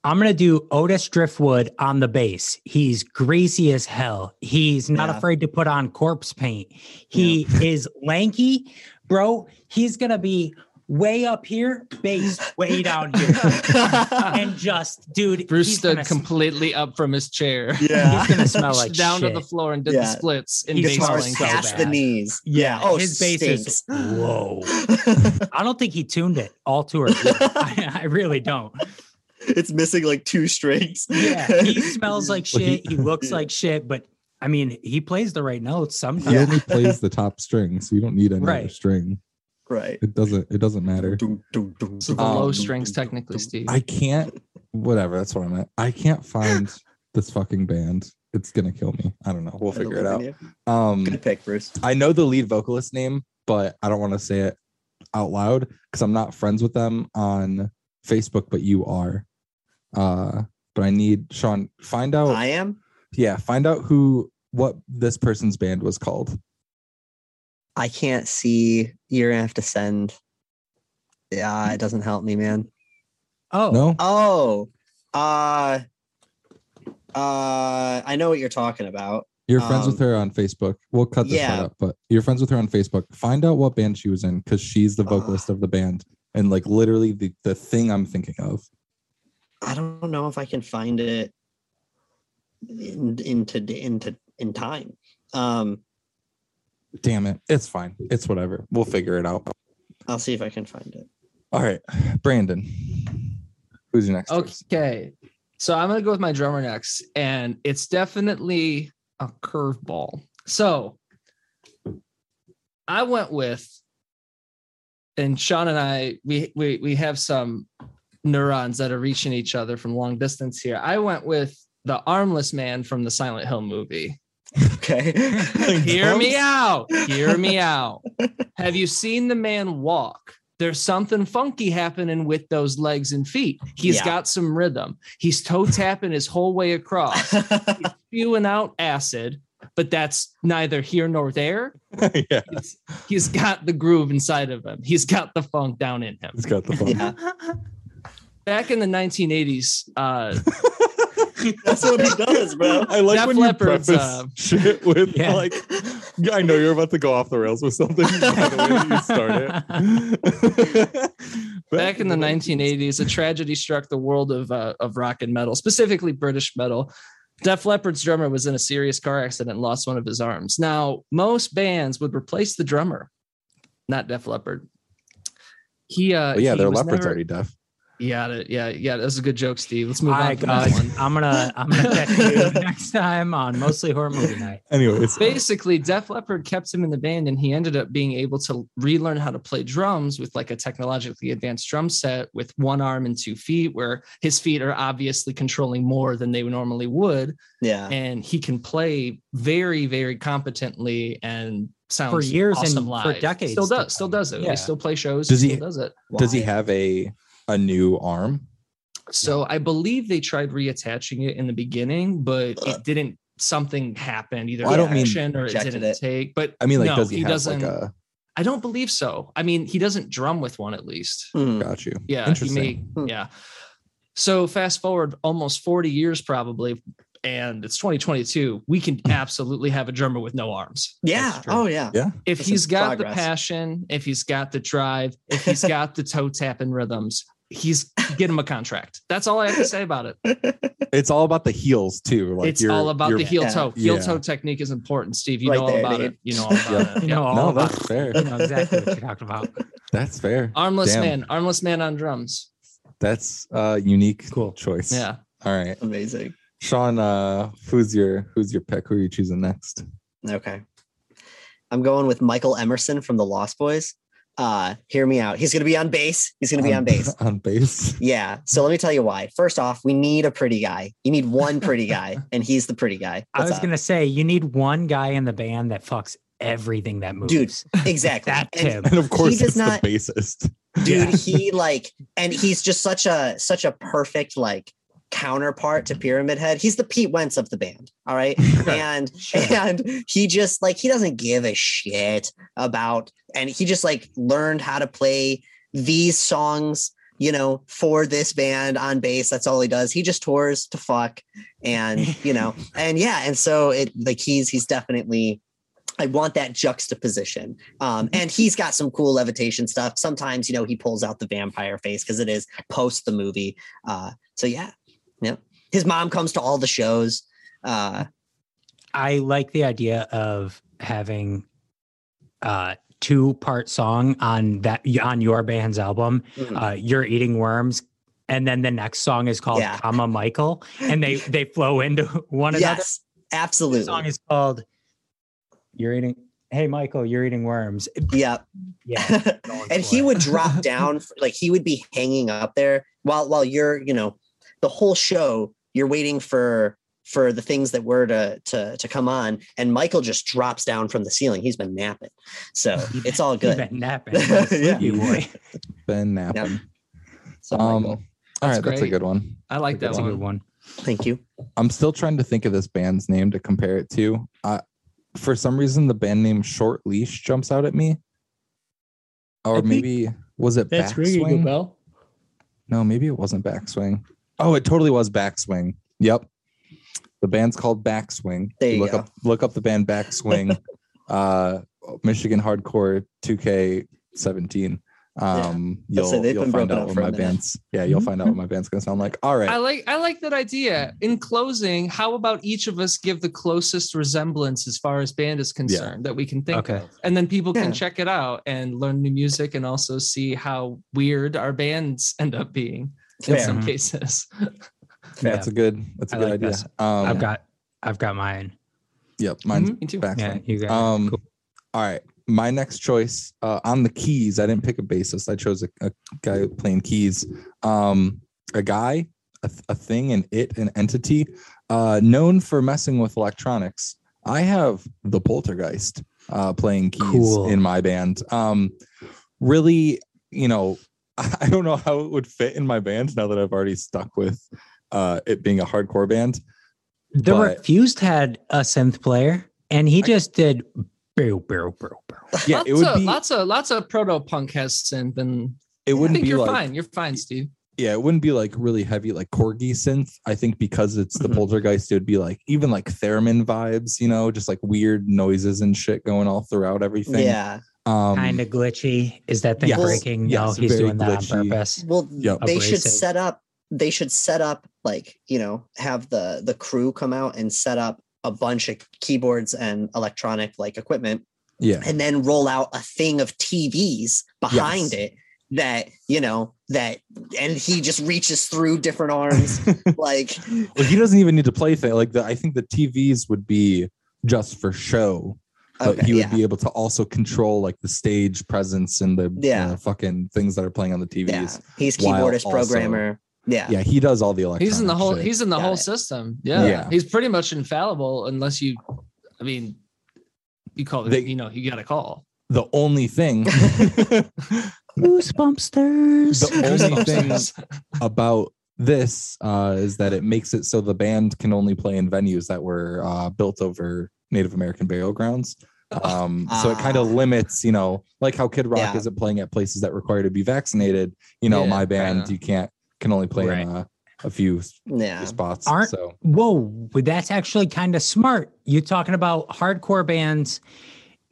I'm gonna do Otis Driftwood on the bass. He's greasy as hell. He's not Yeah. afraid to put on corpse paint. He is lanky, bro. He's gonna be way up here, bass way down here, and just dude. bruce he's stood gonna, completely up from his chair Yeah. He's gonna smell like down shit. to the floor and did Yeah. the splits in He bass smells length. so bad. the knees. Yeah, Oh, his bass is whoa. I don't think he tuned it all to her. I, I really don't. it's missing like two strings. Yeah, he smells like Well, he- shit. He looks like shit, but I mean, he plays the right notes sometimes. He only plays the top string, so you don't need any other Right. string. Right. It doesn't it doesn't matter. so the Um, low strings technically steve I can't whatever, that's what I meant. I can't find this fucking band. It's gonna kill me. I don't know. We'll figure it out. Um Good pick, Bruce. I know the lead vocalist name, but I don't want to say it out loud because I'm not friends with them on Facebook, but you are. Uh, but I need Sean find out. I am. yeah, find out who what this person's band was called. I can't see. You're gonna have to send. Yeah, it doesn't help me, man. Oh, No, Oh, uh, uh, I know what you're talking about. you're friends with um, her on Facebook. We'll cut this yeah. part up, but you're friends with her on Facebook. Find out what band she was in because she's the vocalist of the band and like literally the the thing I'm thinking of. I don't know if I can find it in, into into in time. Um, Damn it, it's fine. It's whatever. We'll figure it out. I'll see if I can find it. All right, Brandon, who's your next? choice? Okay. So I'm gonna go with my drummer next, and it's definitely a curveball. So I went with, and Sean and I, we we we have some neurons that are reaching each other from long distance here. I went with the armless man from the Silent Hill movie. Okay. Hear me out. Hear me out. Have you seen the man walk? There's something funky happening with those legs and feet. He's Yeah. got some rhythm. He's toe tapping his whole way across, He's spewing out acid, but that's neither here nor there. yeah, He's, he's got the groove inside of him. He's got the funk down in him. he's got the phone. yeah, Back in the 1980s, uh, that's what he does, bro. I like Def when you Leppard's, preface uh, shit with Yeah. like, I know you're about to go off the rails with something. by the way that you start it. back in the 1980s, a tragedy struck the world of uh, of rock and metal, specifically British metal. Def Leppard's drummer was in a serious car accident and lost one of his arms. Now, most bands would replace the drummer, not Def Leppard. He, uh, Well, yeah, he their was leopard's never- already deaf. Yeah, yeah, yeah. That's a good joke, Steve. Let's move I on from got, one. I'm gonna I'm gonna catch you next time on mostly horror movie night. Anyways, basically Def Leppard kept him in the band and he ended up being able to relearn how to play drums with like a technologically advanced drum set with one arm and two feet where his feet are obviously controlling more than they normally would Yeah. and he can play very very competently and sounds For years and awesome for decades still does still does it Yeah. he still play shows Does he he- still does it does he have a a new arm? So I believe they tried reattaching it in the beginning, but Ugh. it didn't. Something happened, either Well, I don't mean action or it didn't it. take. But I mean, like, no, does he, he have doesn't. like a? I don't believe so. I mean, he doesn't drum with one at least. Hmm. Got you. Yeah, he Interesting. may. Hmm. Yeah. So fast forward almost 40 years probably, and it's 2022. We can absolutely have a drummer with no arms. Yeah. Oh, yeah. Yeah. if This he's is got the passion, if he's got the drive, if he's got the toe tapping rhythms, he's get him a contract. That's all I have to say about it. It's all about the heels too. Like it's all about the heel Yeah. toe. Heel Yeah. toe technique is important, Steve. You Right know all there, about dude. it. You know all about it. You know all No, about that's fair. you know exactly what you're talking about. That's fair. Armless Damn. man, armless man on drums. That's a unique Cool. choice. Yeah. All right. Amazing. Sean, uh, who's your who's your pick? Who are you choosing next? Okay. I'm going with Michael Emerson from the Lost Boys. Uh, hear me out. He's going to be on bass. He's going to be on bass. on bass. Yeah. So let me tell you why. First off, we need a pretty guy. You need one pretty guy, and he's the pretty guy. I was up? gonna say you need one guy in the band that fucks everything that moves. Dude, exactly. That's And him. And of course he does it's not- the bassist. dude he like and he's just such a such a perfect like counterpart to pyramid head he's the pete wentz of the band all right and and he just like he doesn't give a shit about and he just like learned how to play these songs you know for this band on bass that's all he does he just tours to fuck and you know and yeah and so it like he's he's definitely I want that juxtaposition. Um, and he's got some cool levitation stuff. Sometimes, you know, he pulls out the vampire face because it is post the movie. Uh, so yeah. His mom comes to all the shows. Uh, I like the idea of having uh two part song on that on your band's album. mhm. Uh You're Eating Worms. And then the next song is called Yeah. Comma Michael. And they they flow into one another. yes, The absolutely. song is called You're Eating Hey Michael, you're eating worms. yeah. Yeah. and he it. would drop down, like he would be hanging up there while while you're, you know, the whole show. You're waiting for for the things that were to to to come on, and Michael just drops down from the ceiling. He's been napping, so it's all good. been napping. Sleepy Yeah. boy. Ben napping. So Um, Michael, all That's that's a good one. I like that That's a good one. thank you. I'm still trying to think of this band's name to compare it to. Uh, for some reason, the band name Short Leash jumps out at me. Or I maybe was it That's ringing a Backswing? bell. No, maybe it wasn't Backswing. Oh, it totally was Backswing. Yep. The band's called Backswing. There you look go. up look up the band Backswing. uh Michigan Hardcore 2K17. Um Let's you'll, say they've you'll been find out what my minute. band's yeah, you'll find out what my band's gonna sound like. All right. I like I like that idea. In closing, how about each of us give the closest resemblance as far as band is concerned that we can think Okay. of, and then people Yeah. can check it out and learn new music and also see how weird our bands end up being in Fair. some Mhm. cases. that's a good that's a I good like idea. this. Um I've got I've got mine. yep, mine's Mhm, me too. Backswing. Yeah, you got. Um, Cool. all right. My next choice uh, on the keys, I didn't pick a bassist. I chose a, a guy playing keys. Um, a guy, a, th- a thing, an it, an entity, uh, known for messing with electronics. I have the Poltergeist uh, playing keys Cool. in my band. Um, really, you know, I don't know how it would fit in my band now that I've already stuck with uh, it being a hardcore band. The but- Refused had a synth player, and he just did bow, bow, bow, bow. Yeah, lots it would of, be. lots of lots of proto punk has synth, and It wouldn't think be you're like fine. You're fine, Steve. yeah, it wouldn't be like really heavy like corgi synth. I think because it's the Mhm. poltergeist, it would be like even like theremin vibes, you know, just like weird noises and shit going all throughout everything. Yeah. Um kind of glitchy. Is that thing yes, breaking? no, he's doing that glitchy. on purpose. Well, Yep. they should set up. They should set up like you know have the the crew come out and set up a bunch of keyboards and electronic like equipment, yeah. and then roll out a thing of TVs behind Yes. it that you know that, and he just reaches through different arms like Well, he doesn't even need to play thing. Like the I think the TVs would be just for show. But okay, he would yeah. be able to also control like the stage presence and the Yeah. uh, fucking things that are playing on the TVs. yeah he's keyboardist also- programmer yeah Yeah, he does all the electronic He's in the whole. shit. He's in the Got whole it. system. Yeah. Yeah. He's pretty much infallible unless you. I mean, you call it. You know, you got to call. the only thing Goosebumpsters. the only thing about this uh, is that it makes it so the band can only play in venues that were uh, built over Native American burial grounds. Um, so it kind Ah. of limits, you know, like how Kid Rock Yeah. isn't playing at places that require to be vaccinated. You know, Yeah, my band, kinda. you can't can only play in a, a few yeah spots. Aren't- so Whoa, well, that's actually kind of smart. You talking about hardcore bands?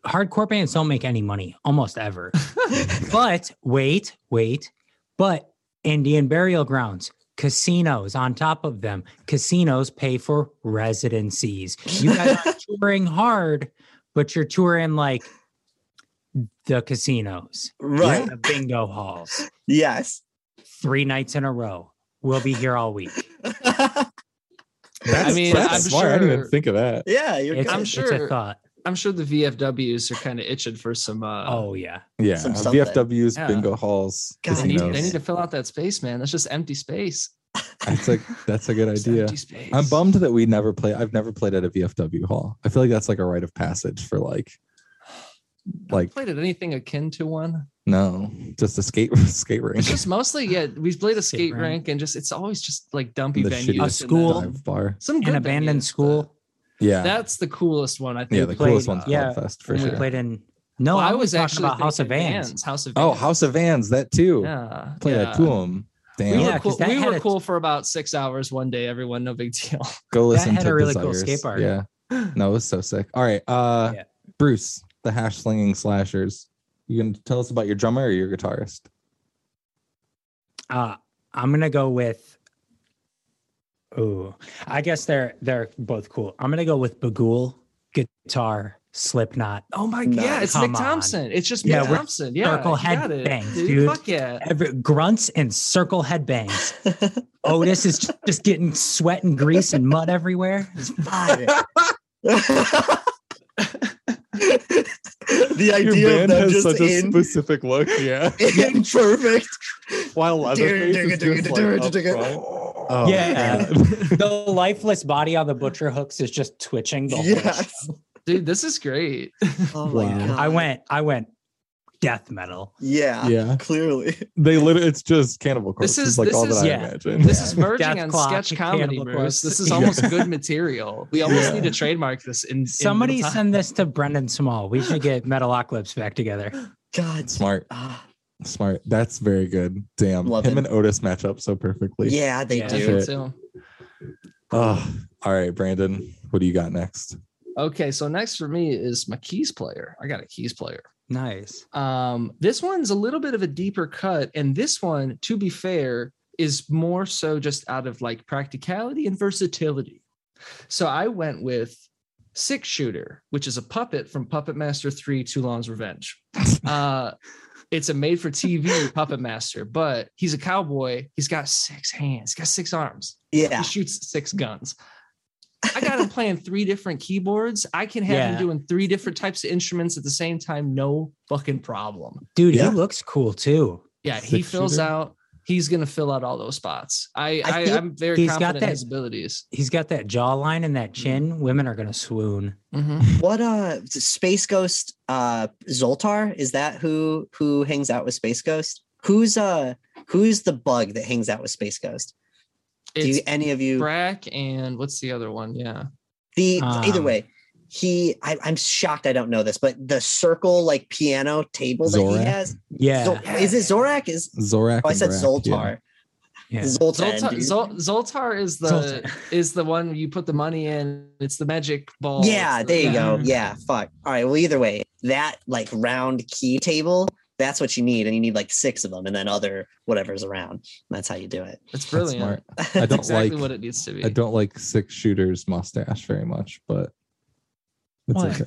Hardcore bands don't make any money almost ever. but wait, wait. But Indian burial grounds, casinos on top of them. Casinos pay for residencies. You guys are touring hard, but you're touring like the casinos, right the bingo halls, yes three nights in a row. We'll be here all week. that's, mean, that's I'm smart. I didn't even think of that. yeah you're It's. I'm a- sure- it's a thought. I'm sure the VFWs are kind of itching for some. Uh, Oh yeah. Yeah, Some. VFWs, Yeah. bingo halls, God, they need, casinos. they need to fill out that space, man. That's just empty space. That's a that's a good idea. empty space. I'm bummed that we never play. I've never played at a VFW hall. I feel like that's like a rite of passage for like, like played at anything akin to one. no, just a skate skate rink. It's just mostly yeah. We played a Skate skate rink. rink and just it's always just like dumpy the venues. shitty and school. bar. Some An good abandoned venues, school. Yeah, That's the coolest one. I think. yeah. The played- coolest one's yeah, Fest for when we played in no, Well, I I was was actually about House of thinking Vans. House of Oh, House of Vans, that too. Yeah. Play yeah. that to them. Damn. We Yeah, were, 'cause cool, we were a- cool for about six hours one day. Everyone, no big deal. Go listen that had to a really cool skate park. Yeah. No, it was so sick. All right. Uh Yeah. Bruce, the hash slinging slashers. You gonna tell us about your drummer or your guitarist? Uh, I'm gonna go with. Oh, I guess they're they're both cool. I'm gonna go with Bughuul guitar, Slipknot. Oh my god! yeah, it's come Mick on. Thomson. It's just Yeah, Mick we're Thomson. Yeah, circle you head bangs, dude. dude. Fuck yeah. Every, grunts and circle headbangs. Otis is just getting sweat and grease and mud everywhere. It's fire. the idea of them just in, specific look. Yeah. in perfect. While Leatherface is just, like. Oh, yeah, the lifeless body on the butcher hooks is just twitching the whole Yes. show. Dude, this is great. Oh my Wow. god. I went, I went death metal. Yeah. Yeah. Clearly. They literally, it's just Cannibal Corpse. This is- like this all is- that I yeah. imagine. This is merging Dethklok, sketch comedy, Cannibal Bruce. Corpse. This is Yeah. almost good material. We almost Yeah. need to trademark this. In, in Somebody time. send this to Brendan Small. We should get Metalocalypse back together. God. smart, Ah, smart. That's very good. Damn, Love him it. and Otis match up so perfectly. yeah, they Yeah. Do. think Shit. Oh, all right, Brandon. What do you got next? Okay, so next for me is my keys player. I got a keys player. Nice. Um, this one's a little bit of a deeper cut, and this one, to be fair, is more so just out of like practicality and versatility. So I went with Six Shooter, which is a puppet from Puppet Master 3 Toulon's Revenge. Uh, it's a made for TV Puppet Master, but he's a cowboy. He's got six hands, he's got six arms, Yeah. he shoots six guns. I got him playing three different keyboards. I can have Yeah. him doing three different types of instruments at the same time. No fucking problem. Dude, Yeah. he looks cool too. Yeah, he fills shooter? out. He's gonna fill out all those spots. I, I, I I'm very he's got confident in that- his abilities. He's got that jawline and that chin. Women are gonna swoon. Mhm. What uh Space Ghost uh Zoltar? Is that who who hangs out with Space Ghost? Who's uh who's the bug that hangs out with Space Ghost? Do you any of you Brak and what's the other one? Yeah, the either Um, way, he I, I'm shocked I don't know this, but the circle like piano table that he has. Yeah. Zol- is it Zorak? Is Zorak. oh, I said Brak, Zoltar. yeah. Zoltan. Zoltar. Zol, Zoltar is the Zoltar. is the one you put the money in. It's the magic ball. yeah, the- there you go. Mhm. Yeah, fuck. All right. Well, either way, that like round key table, that's what you need, and you need like six of them, and then other whatever's around. That's how you do it. It's That's brilliant. smart. I don't exactly like. what it needs to be. I don't like six shooters mustache very much, but it's Why? okay.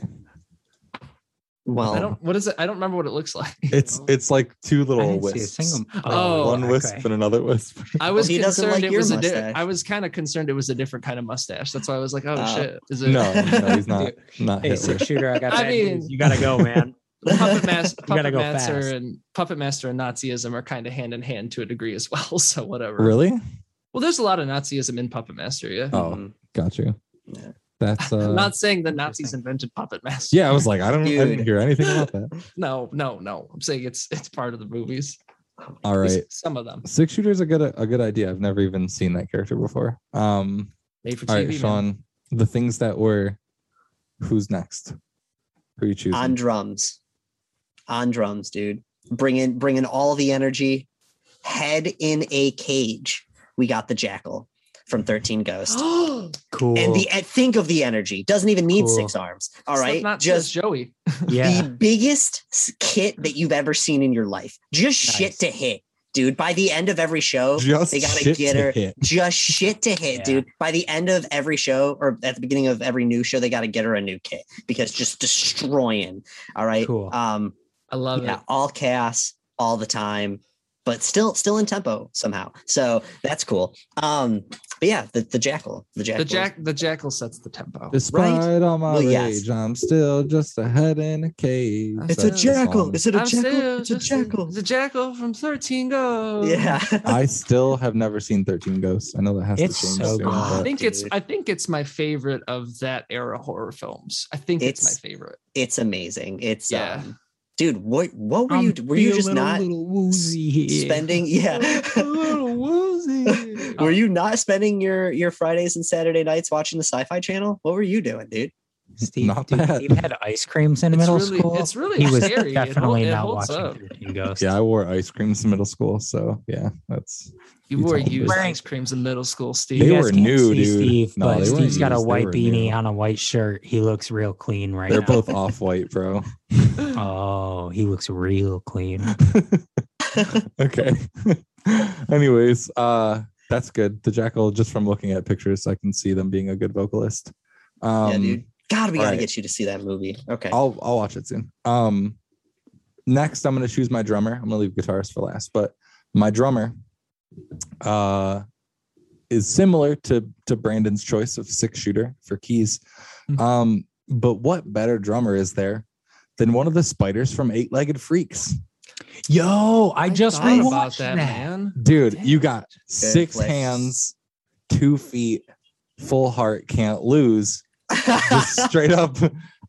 Well, I don't. What is it? I don't remember what it looks like. It's it's like two little didn't wisps. single. Oh, oh, one wisp and another wisp. I was he doesn't concerned like it your was a. Di- I was kind of concerned it was a different kind of mustache. That's why I was like, oh Oh. shit, is it? No, no, he's not. Not Hey, six shooter, I got I mean- you gotta go, man. Puppet Master, Puppet go Master, fast. and Puppet Master and Nazism are kind of hand in hand to a degree as well. So whatever. Really? Well, there's a lot of Nazism in Puppet Master. Yeah. Oh, Mhm. got you. Yeah. That's uh. I'm not saying the Nazis invented Puppet Master. yeah, I was like, I don't. I didn't hear anything about that. No, no, no. I'm saying it's it's part of the movies. All At least right, Some of them six shooters a good a good idea. I've never even seen that character before. Um. made for All TV. right, man. Sean. The things that were. Who's next? Who are you choosing? on drums, on drums, dude. Bring in, bring in all the energy. Head in a cage. We got the jackal from Thirteen Ghost. Cool. And the and think of the energy. Doesn't even need Cool. six arms. All right, Not just Joey. yeah. the biggest kit that you've ever seen in your life. Just shit to hit, dude. By the end of every show, Just they gotta get her. hit. Just shit to hit, Yeah. dude. By the end of every show, or at the beginning of every new show, they got to get her a new kit because just destroying. All right. Cool. Um. I love yeah. it. All chaos, all the time, but still, still in tempo somehow. So that's cool. Um. But yeah, the the jackal, the jackal. The jack the jackal sets the tempo. Despite all my Well, rage, yes. I'm still just a head in a cage. It's It's a jackal. Is it a I'm jackal? It's a just jackal. It's a jackal from 13 Go. Yeah. I still have never seen 13 Ghosts. I know that has It's to change so soon. good. I but- think it's I think it's my favorite of that era horror films. I think it's, It's- my favorite. it's amazing. It's Yeah. um, dude. What what were I'm you? Were you just not little woozy here. spending? Yeah. woozy. were um, you not spending your your Fridays and Saturday nights watching the Sci-Fi Channel? What were you doing, dude? Steve, Not dude, bad. Steve had ice creams in It's middle really- school. it's really he was scary. It hol- definitely it not watching up. 13 Ghosts. Yeah, I wore ice creams in middle school, so yeah, that's You You wore used Wearing- ice creams in middle school, Steve. They You guys were new, see dude. Steve, No, but they weren't Steve's got a used, they white beanie new. on a white shirt. He looks real clean right they're now. both off white, bro. Oh, he looks real clean. okay. Anyways, uh that's good. The Jackal, just from looking at pictures, I can see them being a good vocalist. Um yeah, dude. God, we gotta alright. get you to see that movie. Okay. I'll I'll watch it soon. Um next I'm gonna choose my drummer. I'm gonna leave guitarist for last, but my drummer uh is similar to to Brandon's choice of six shooter for keys. Mhm. Um, but what better drummer is there than one of the spiders from Eight Legged Freaks? Yo, I, just thought about that, man. Dude, you got six flick. hands, two feet, full heart, can't lose. Just straight up.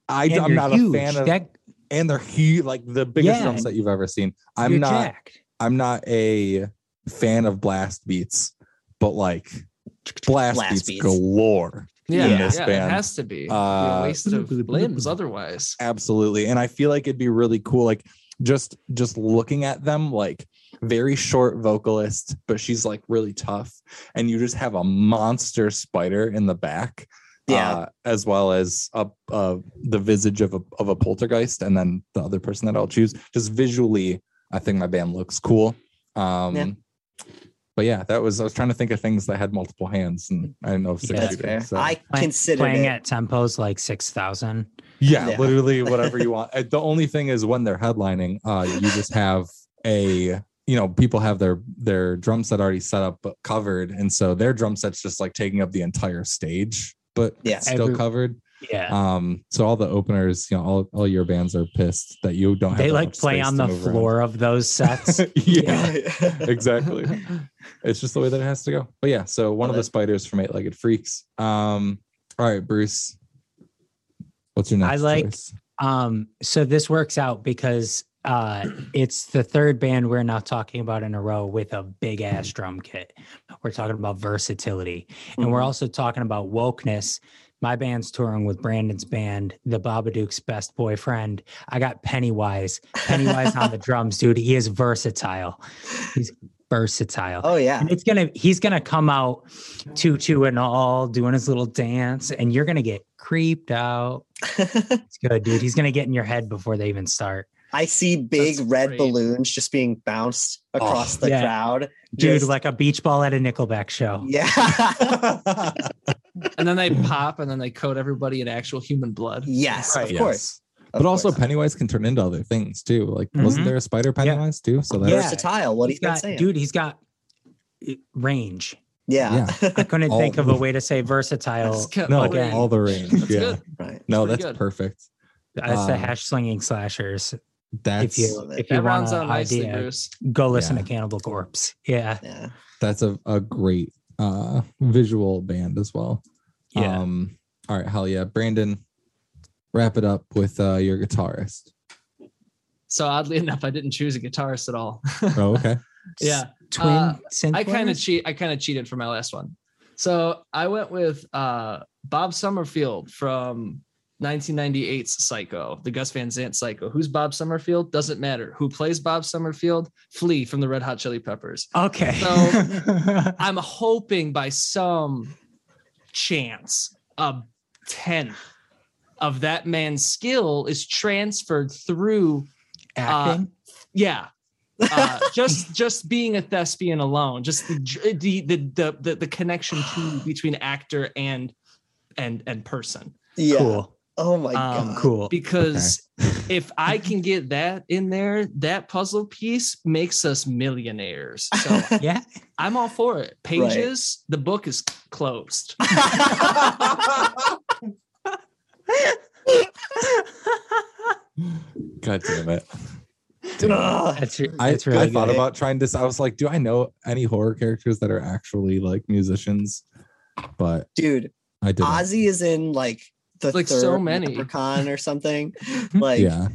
I, I'm not huge. a fan of that. and they're huge, like the biggest Yeah. drum set you've ever seen. I'm not. jacked. I'm not a fan of blast beats, but like blast, Blast beats, beats. galore. Yeah, in yeah, this it has to be. It'd be Uh, a waste of limbs otherwise. Absolutely. And I feel like it'd be really cool. Like just just looking at them, like very short vocalist, but she's like really tough. And you just have a monster spider in the back. Yeah. uh, as well as a, uh, the visage of a of a poltergeist, and then the other person that I'll choose. Just visually, I think my band looks cool. Um, Yeah. But yeah, that was I was trying to think of things that had multiple hands, and I didn't know if six That's did, fair. so- I Play- considered playing it. at tempos like six thousand. Yeah, Yeah. literally whatever you want. Uh, The only thing is when they're headlining, uh, you just have a you know people have their their drum set already set up but covered, and so their drum set's just like taking up the entire stage, but Yeah. still Every- covered. Yeah. Um, so all the openers, you know, all, all your bands are pissed that you don't have they like play on the move around. floor of those sets. yeah, exactly. It's just the way that it has to go. But yeah, so one Love of the spiders from Eight Legged Freaks. Um, all right, Bruce. What's your next I like- choice? Um, so this works out because uh it's the third band we're now talking about in a row with a big ass drum kit. We're talking about versatility. And we're Mhm. also talking about wokeness. My band's touring with Brandon's band, the Babadook's best boyfriend. I got Pennywise. Pennywise on the drums, dude. He is versatile. He's versatile. Oh yeah. And it's gonna he's gonna come out tutu and all doing his little dance, and you're gonna get creeped out. It's good, dude. He's gonna get in your head before they even start. I see big That's red great. balloons just being bounced across the yeah. crowd. Dude, Just- like a beach ball at a Nickelback show. yeah. And then they pop and then they coat everybody in actual human blood. yes, Right. of Yes. course. Of but also course. Pennywise can turn into other things too. Like, wasn't Mhm. there a spider Pennywise too? So that's Yeah. versatile. What He's he's got, saying. dude, he's got uh, range. yeah. I couldn't All- think of a way to say versatile. No, All again. all the range. That's yeah, good. right. no, pretty that's good. perfect. That's the Uh, hash slinging slashers. That's if you if you That want rounds an idea, Bruce. go listen Yeah. to Cannibal Corpse. Yeah, Yeah. that's a, a great uh visual band as well. yeah. Um, all right, hell yeah, Brandon. Wrap it up with uh your guitarist. So oddly enough, I didn't choose a guitarist at all. Oh, okay. yeah. Twin uh, synth I kind of players? cheat. I kind of cheated for my last one. So I went with uh, Bob Summerfield from 1998's Psycho, the Gus Van Sant Psycho. Who's Bob Summerfield? Doesn't matter. Who plays Bob Summerfield? Flea from the Red Hot Chili Peppers. Okay. So- I'm hoping by some chance a tenth of that man's skill is transferred through acting. yeah uh, just just being a thespian alone just the the the the, the, the connection to between actor and and and person Yeah. Cool. Oh my Um, god. Cool. because if i can get that in there that puzzle piece makes us millionaires so Yeah. i'm all for it pages the book is closed God damn it. Ugh. That's, re- I, that's really I good. thought about trying this. I was like, do I know any horror characters that are actually like musicians? But Dude, I didn't. Ozzy is in like the Like third so many. Leprechaun or something. Like yeah.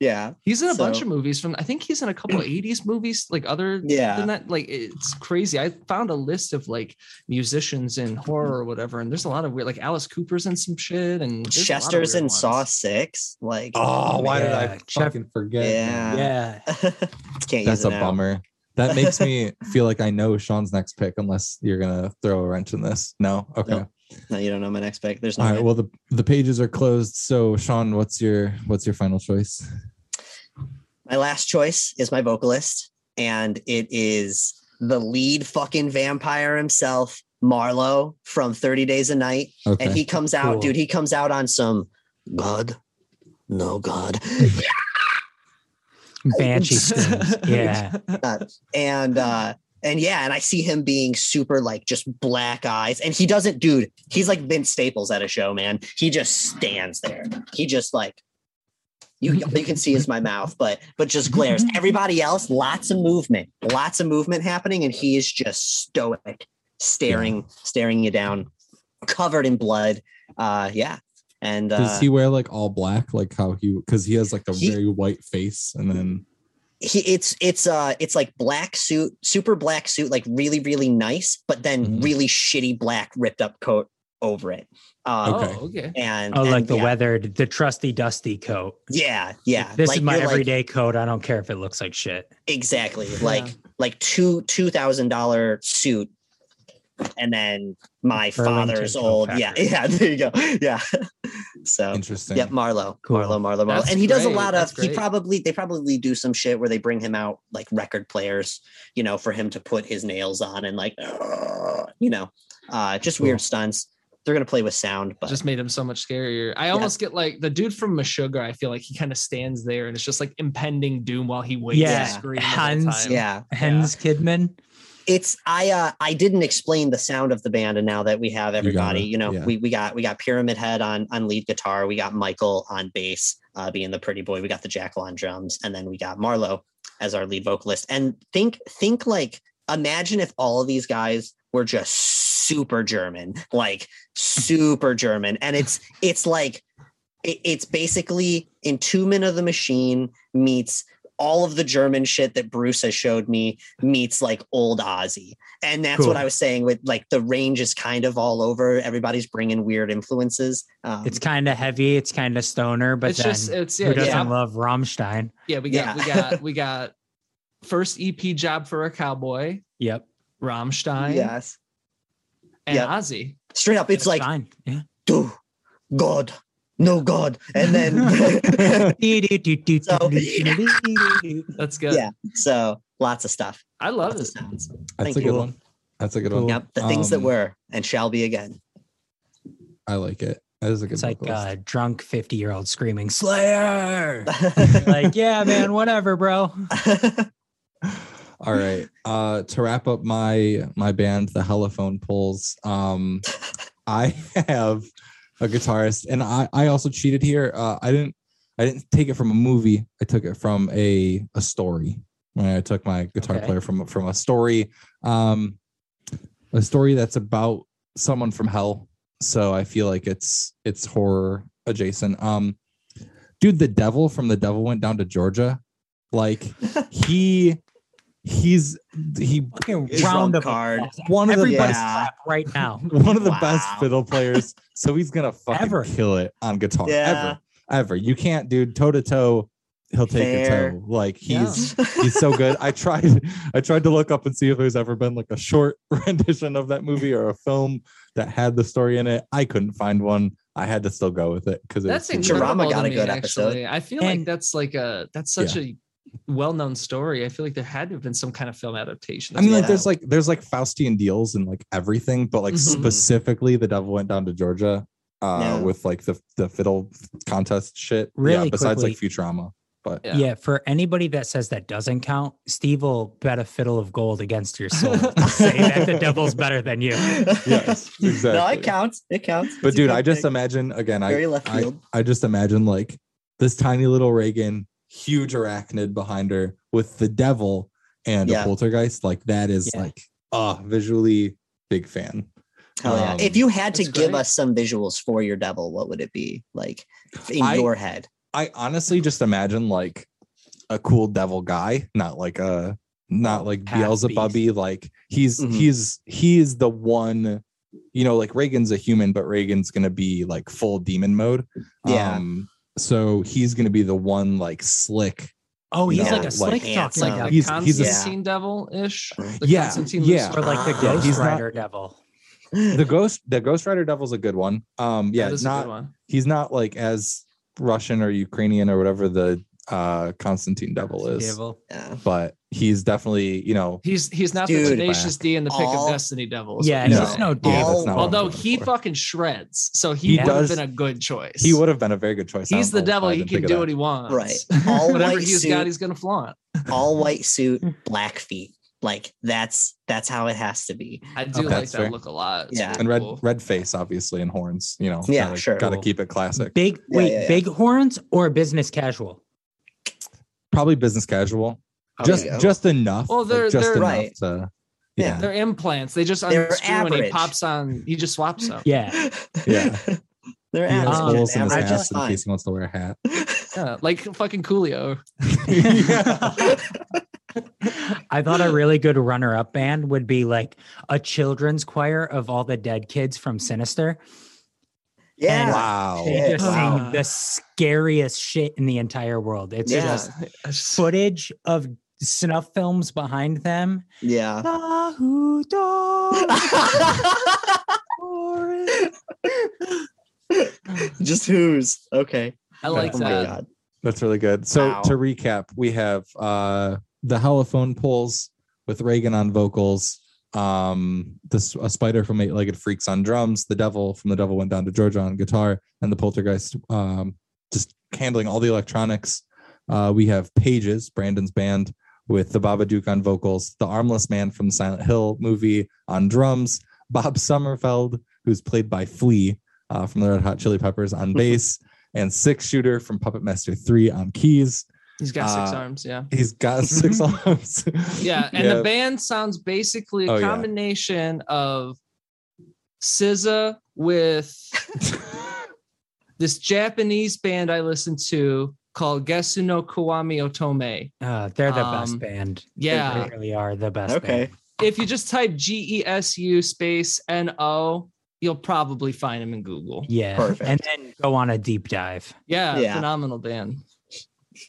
yeah. he's in a bunch of movies from i think he's in a couple of 80s movies like other Yeah. than that like it's crazy i found a list of like musicians in horror or whatever and there's a lot of weird like alice cooper's in some shit and there's a Chester's weird in Saw. Six. Like Oh, oh why did I Jeff- fucking forget? Yeah. Yeah. Can't That's use a now. bummer. That makes me feel like I know Sean's next pick, unless you're gonna throw a wrench in this. No, okay. No. No, you don't know my next pick. There's no All right. way. Well, the the pages are closed. So, Sean, what's your what's your final choice? My last choice is my vocalist, and it is the lead fucking vampire himself, Marlowe from 30 Days a Night. Okay. And he comes out, Cool. dude, he comes out on some God, no God. Banshee strings. Yeah. Uh, and uh and yeah, and I see him being super like just black eyes. And he doesn't, dude, he's like Vince Staples at a show, man. He just stands there. He just like you, you can see is my mouth, but but just glares. Everybody else, lots of movement, lots of movement happening, and he is just stoic, staring, staring you down, covered in blood. Uh yeah. And Does uh, he wear like all black, like how he? Because he has like a He- very white face, and then he it's it's uh it's like black suit, super black suit, like really really nice, but then Mhm. really shitty black ripped up coat over it. Um, Okay. Oh, okay. And Oh, like the yeah, weathered, the trusty dusty coat. Yeah, yeah. This like is my you're like- everyday coat. I don't care if it looks like shit. exactly like like two two thousand dollar suit and then my Burlington father's Coat old yeah yeah there you go yeah so interesting. Yep, Marlowe, Cool. Marlowe, Marlowe, Marlowe, That's and he does a lot of. He probably they probably do some shit where they bring him out like record players, you know, for him to put his nails on and like, you know, uh, just weird stunts. They're gonna play with sound, but just made him so much scarier. I almost get like the dude from Meshuggah. I feel like he kind of stands there and it's just like impending doom while he waits Yeah, to scream. Hans- yeah, Jens Kidman. It's I uh I didn't explain the sound of the band and now that we have everybody gotta, you, know yeah. we we got we got Pyramid Head on on lead guitar we got Michael on bass uh being the pretty boy we got the Jackal on drums and then we got Marlowe as our lead vocalist. And think think like imagine if all of these guys were just super German like super German. And it's it's like it- it's basically Entombment of the Machine meets all of the German shit that Bruce has showed me meets like old Ozzy. And that's what I was saying with like the range is kind of all over. Everybody's bringing weird influences. Um, It's kind of heavy. It's kind of stoner, but It's then just it's yeah who doesn't yeah, love Rammstein? yeah we got we got we got first EP job for a cowboy, Yep. Rammstein, yes. and Yep. Ozzy. Straight up, it's like, fine. Yeah. do God, no God. And then, So, That's good. yeah, so lots of stuff. I love Lots this. sounds. That's Thank a good you. one. That's a good one. Yep, the things that Um, were and shall be again. I like it. That is a good. It's like vocalist. a drunk 50 year old screaming, Slayer. like, yeah, man, whatever, bro. All right. Uh to wrap up my my band, the Hellophone Pulls, um I have a guitarist and I I also cheated here. Uh I didn't I didn't take it from a movie. I took it from a a story. I took my guitar Okay. player from from a story um a story that's about someone from hell. So I feel like it's it's horror adjacent. Um dude, the devil from the devil went down to Georgia. Like he he's he Fucking round trump of card. one of the Everybody best Yeah. right now. one of the best fiddle players. So he's gonna fucking Ever. kill it on guitar. Yeah. Ever. Ever. You can't, dude, toe to toe. He'll take Fair. a toe. Like he's he's so good. I tried I tried to look up and see if there's ever been like a short rendition of that movie or a film that had the story in it. I couldn't find one. I had to still go with it because That's it's incredible. Futurama got to a me, good episode. actually. I feel like that's like a that's such a well-known story. I feel like there had to have been some kind of film adaptation. I mean, like there's like there's like Faustian deals and like everything, but like Mhm. specifically, the devil went down to Georgia uh Yeah. with like the the fiddle contest shit. yeah, Really besides like quickly- Futurama, but Yeah. Yeah. for anybody that says that doesn't count, Steve will bet a fiddle of gold against your soul say that the devil's better than you. yes, exactly. No, it counts. It counts. But It's dude, I just pick. imagine again. I, Very left I field. I just imagine like this tiny little Regan, huge arachnid behind her with the devil and Yeah. a poltergeist. Like that is Yeah. like ah visually big fan. Hell yeah. Um, if you had to give great. us some visuals for your devil, what would it be like in I- your head? I honestly just imagine like a cool devil guy, not like a not like Half Beelzebubby. Like he's Mhm. he's he is the one, you know, like Regan's a human, but Regan's gonna be like full demon mode. Yeah. Um, so he's gonna be the one like slick. Oh, he's Yeah, like a slick handsome. talking like Yeah. devil. the He's- he's a- Constantine devil-ish. Yeah, Constantine yeah. Lucifer. or like the Ghost he's not- Rider devil. The ghost, the Ghost Rider Devil's a good one. Um, yeah, That is not one. he's not like as Russian or Ukrainian or whatever the uh Constantine Devil is, Devil. Yeah. but he's definitely you know He's he's not Dude. the tenacious D in the pick All- of Destiny Devils. Yeah, what he's No. saying. Yeah, dude. that's All- not what I'm Although he for. fucking shreds, so he, He would does- have been a good choice. he would have been a very good choice. He's the devil. He can do what he wants. Right. All Whatever white he's suit, got, he's gonna flaunt. all white suit, black feet. Like that's that's how it has to be. I do Okay, like that fair. look a lot. It's Yeah. really and red cool. red face obviously and horns. You know, Yeah, gotta, sure. Got to Cool. keep it classic. Big Yeah, wait, yeah, yeah. big horns or business casual? Probably business casual. Oh, just you just enough. Well, they're- just they're- enough Right. to Yeah. yeah. They're implants. They just They're unscrew and he pops on. He just swaps them. Yeah. Yeah. They're He has average. Um, holes in his average hat in fine. case he wants to wear a hat. Yeah, like fucking Coolio. I thought a really good runner-up band would be like a children's choir of all the dead kids from Sinister. Yeah. Wow. They just Wow. sing the scariest shit in the entire world. It's Yeah. just I just- footage of snuff films behind them. Yeah. Lahu Just who's okay. I like oh my that. god. That's really good. So Wow. to recap, we have uh the holophone pulls with Regan on vocals, um this a spider from Eight Legged Freaks on drums, the devil from the devil went down to Georgia on guitar, and the poltergeist um just handling all the electronics. Uh we have Pages, Brandon's band, with the Babadook on vocals, the armless man from the Silent Hill movie on drums, Bob Summerfield, who's played by Flea uh, from the Red Hot Chili Peppers on bass, and Six Shooter from Puppet Master 3 on keys. He's got six Uh, arms. Yeah. He's got six arms. Yeah, and the band sounds basically a Oh, yeah. combination of SZA with this Japanese band I listen to called Gesu no Kiwami Otome. Uh, they're the best Um, band. yeah. They really are the best. Okay. band. If you just type G E S U space N O, you'll probably find them in Google. Yeah. Perfect. And then go on a deep dive. Yeah, Yeah. phenomenal band.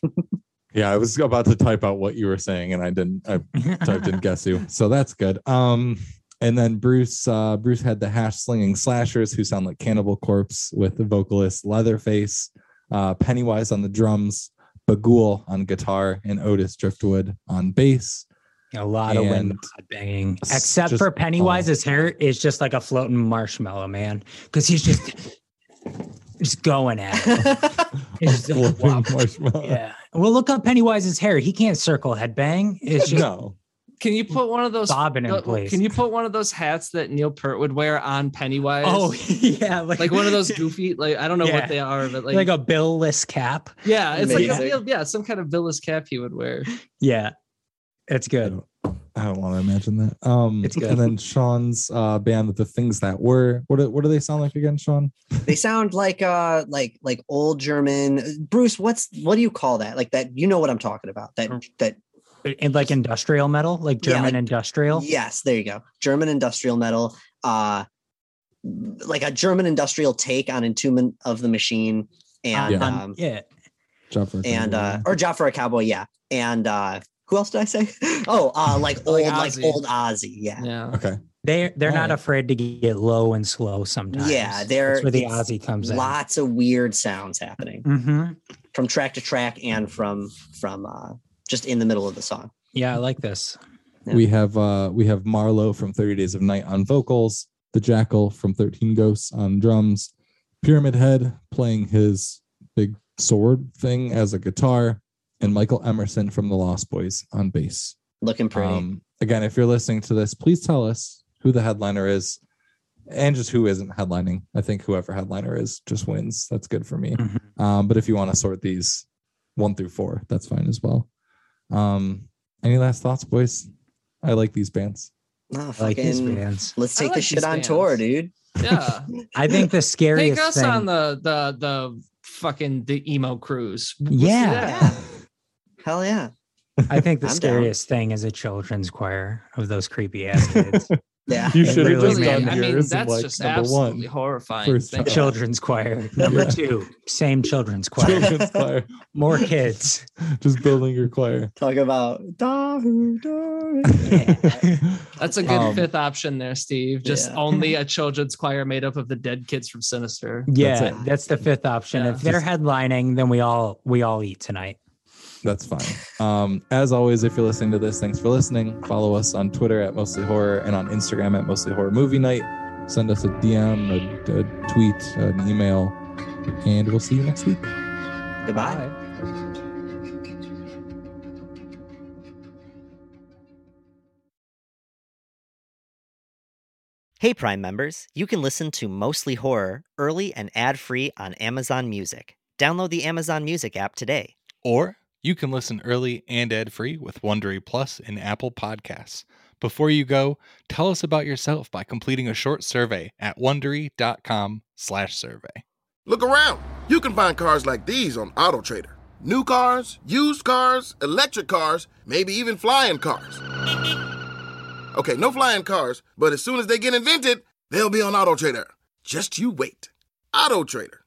yeah, I was about to type out what you were saying, and I didn't. I typed in guess you. So that's good. Um, and then Bruce, uh, Bruce had the hash slinging slashers who sound like Cannibal Corpse with the vocalist Leatherface, uh, Pennywise on the drums, Bughuul on guitar, and Otis Driftwood on bass. A lot of wind banging. Except just- for Pennywise's hair is just like a floating marshmallow, man. Because he's just just going at it. It's just wow. Marshmallow. Yeah. Well, look up Pennywise's hair. He can't circle headbang. It's just No, Can you put one of those bobbing in uh, place. Can you put one of those hats that Neil Peart would wear on Pennywise? Oh yeah, like, like one of those goofy, like I don't know Yeah. what they are, but like, like, a bill-less cap. yeah, it's like Amazing. a, yeah, some kind of billless cap he would wear. Yeah, it's good. I don't want to imagine that. Um, It's good. and then Sean's uh, band, the things that were. What do, what do they sound like again, Sean? they sound like uh like like old German. Bruce, what's what do you call that? Like that, you know what I'm talking about. That that And like industrial metal, like Yeah, German like- industrial. yes, there you go. German industrial metal. Uh like a German industrial take on Entombment of the Machine and Yeah. um yeah. Job for a and uh or Job for a Cowboy, yeah. And uh who else did I say? Oh, uh like old Like like, old Ozzy, yeah. Yeah, okay. They they're not Alright. afraid to get low and slow sometimes. Yeah, they're That's where the it's Ozzy comes in. Lots of weird sounds happening Mm-hmm. from track to track and from from uh just in the middle of the song. Yeah, I like this. Yeah. We have uh we have Marlowe from 30 Days of Night on vocals, the Jackal from 13 Ghosts on drums, Pyramid Head playing his big sword thing as a guitar, and Michael Emerson from the Lost Boys on bass. Looking pretty. Um, again, if you're listening to this, please tell us who the headliner is and just who isn't headlining. I think whoever headliner is just wins. That's good for me. Mhm. Um, but if you want to sort these one through four, that's fine as well. Um, any last thoughts, boys? I like these bands. Oh, I like these bands. Let's take like this shit these on bands. tour, dude. yeah. I think the scariest Take us thing. on the the the fucking the emo cruise. Let's do Yeah. Hell yeah. I think the I'm down. scariest thing is a children's choir of those creepy ass kids. Yeah. You should have really just is. done I mean, that's like, just number absolutely one. horrifying. First Think time. children's choir. Number Yeah. two, same children's choir. Children's choir. More kids. Just building your choir. Talk about Dahu That's a good Um, fifth option there, Steve. Just Yeah. only a children's choir made up of the dead kids from Sinister. Yeah, it. that's the fifth option. Yeah. If they're headlining, then we all we all eat tonight. That's fine. Um, as always, if you're listening to this, thanks for listening. Follow us on Twitter at Mostly Horror and on Instagram at Mostly Horror Movie Night. Send us a DM, a, a tweet, an email, and we'll see you next week. Goodbye. Hey Prime members, you can listen to Mostly Horror early and ad-free on Amazon Music. Download the Amazon Music app today. Or you can listen early and ad-free with Wondery Plus in Apple Podcasts. Before you go, tell us about yourself by completing a short survey at wondery.com/survey. Look around. You can find cars like these on AutoTrader. New cars, used cars, electric cars, maybe even flying cars. Okay, no flying cars, but as soon as they get invented, they'll be on AutoTrader. Just you wait. AutoTrader.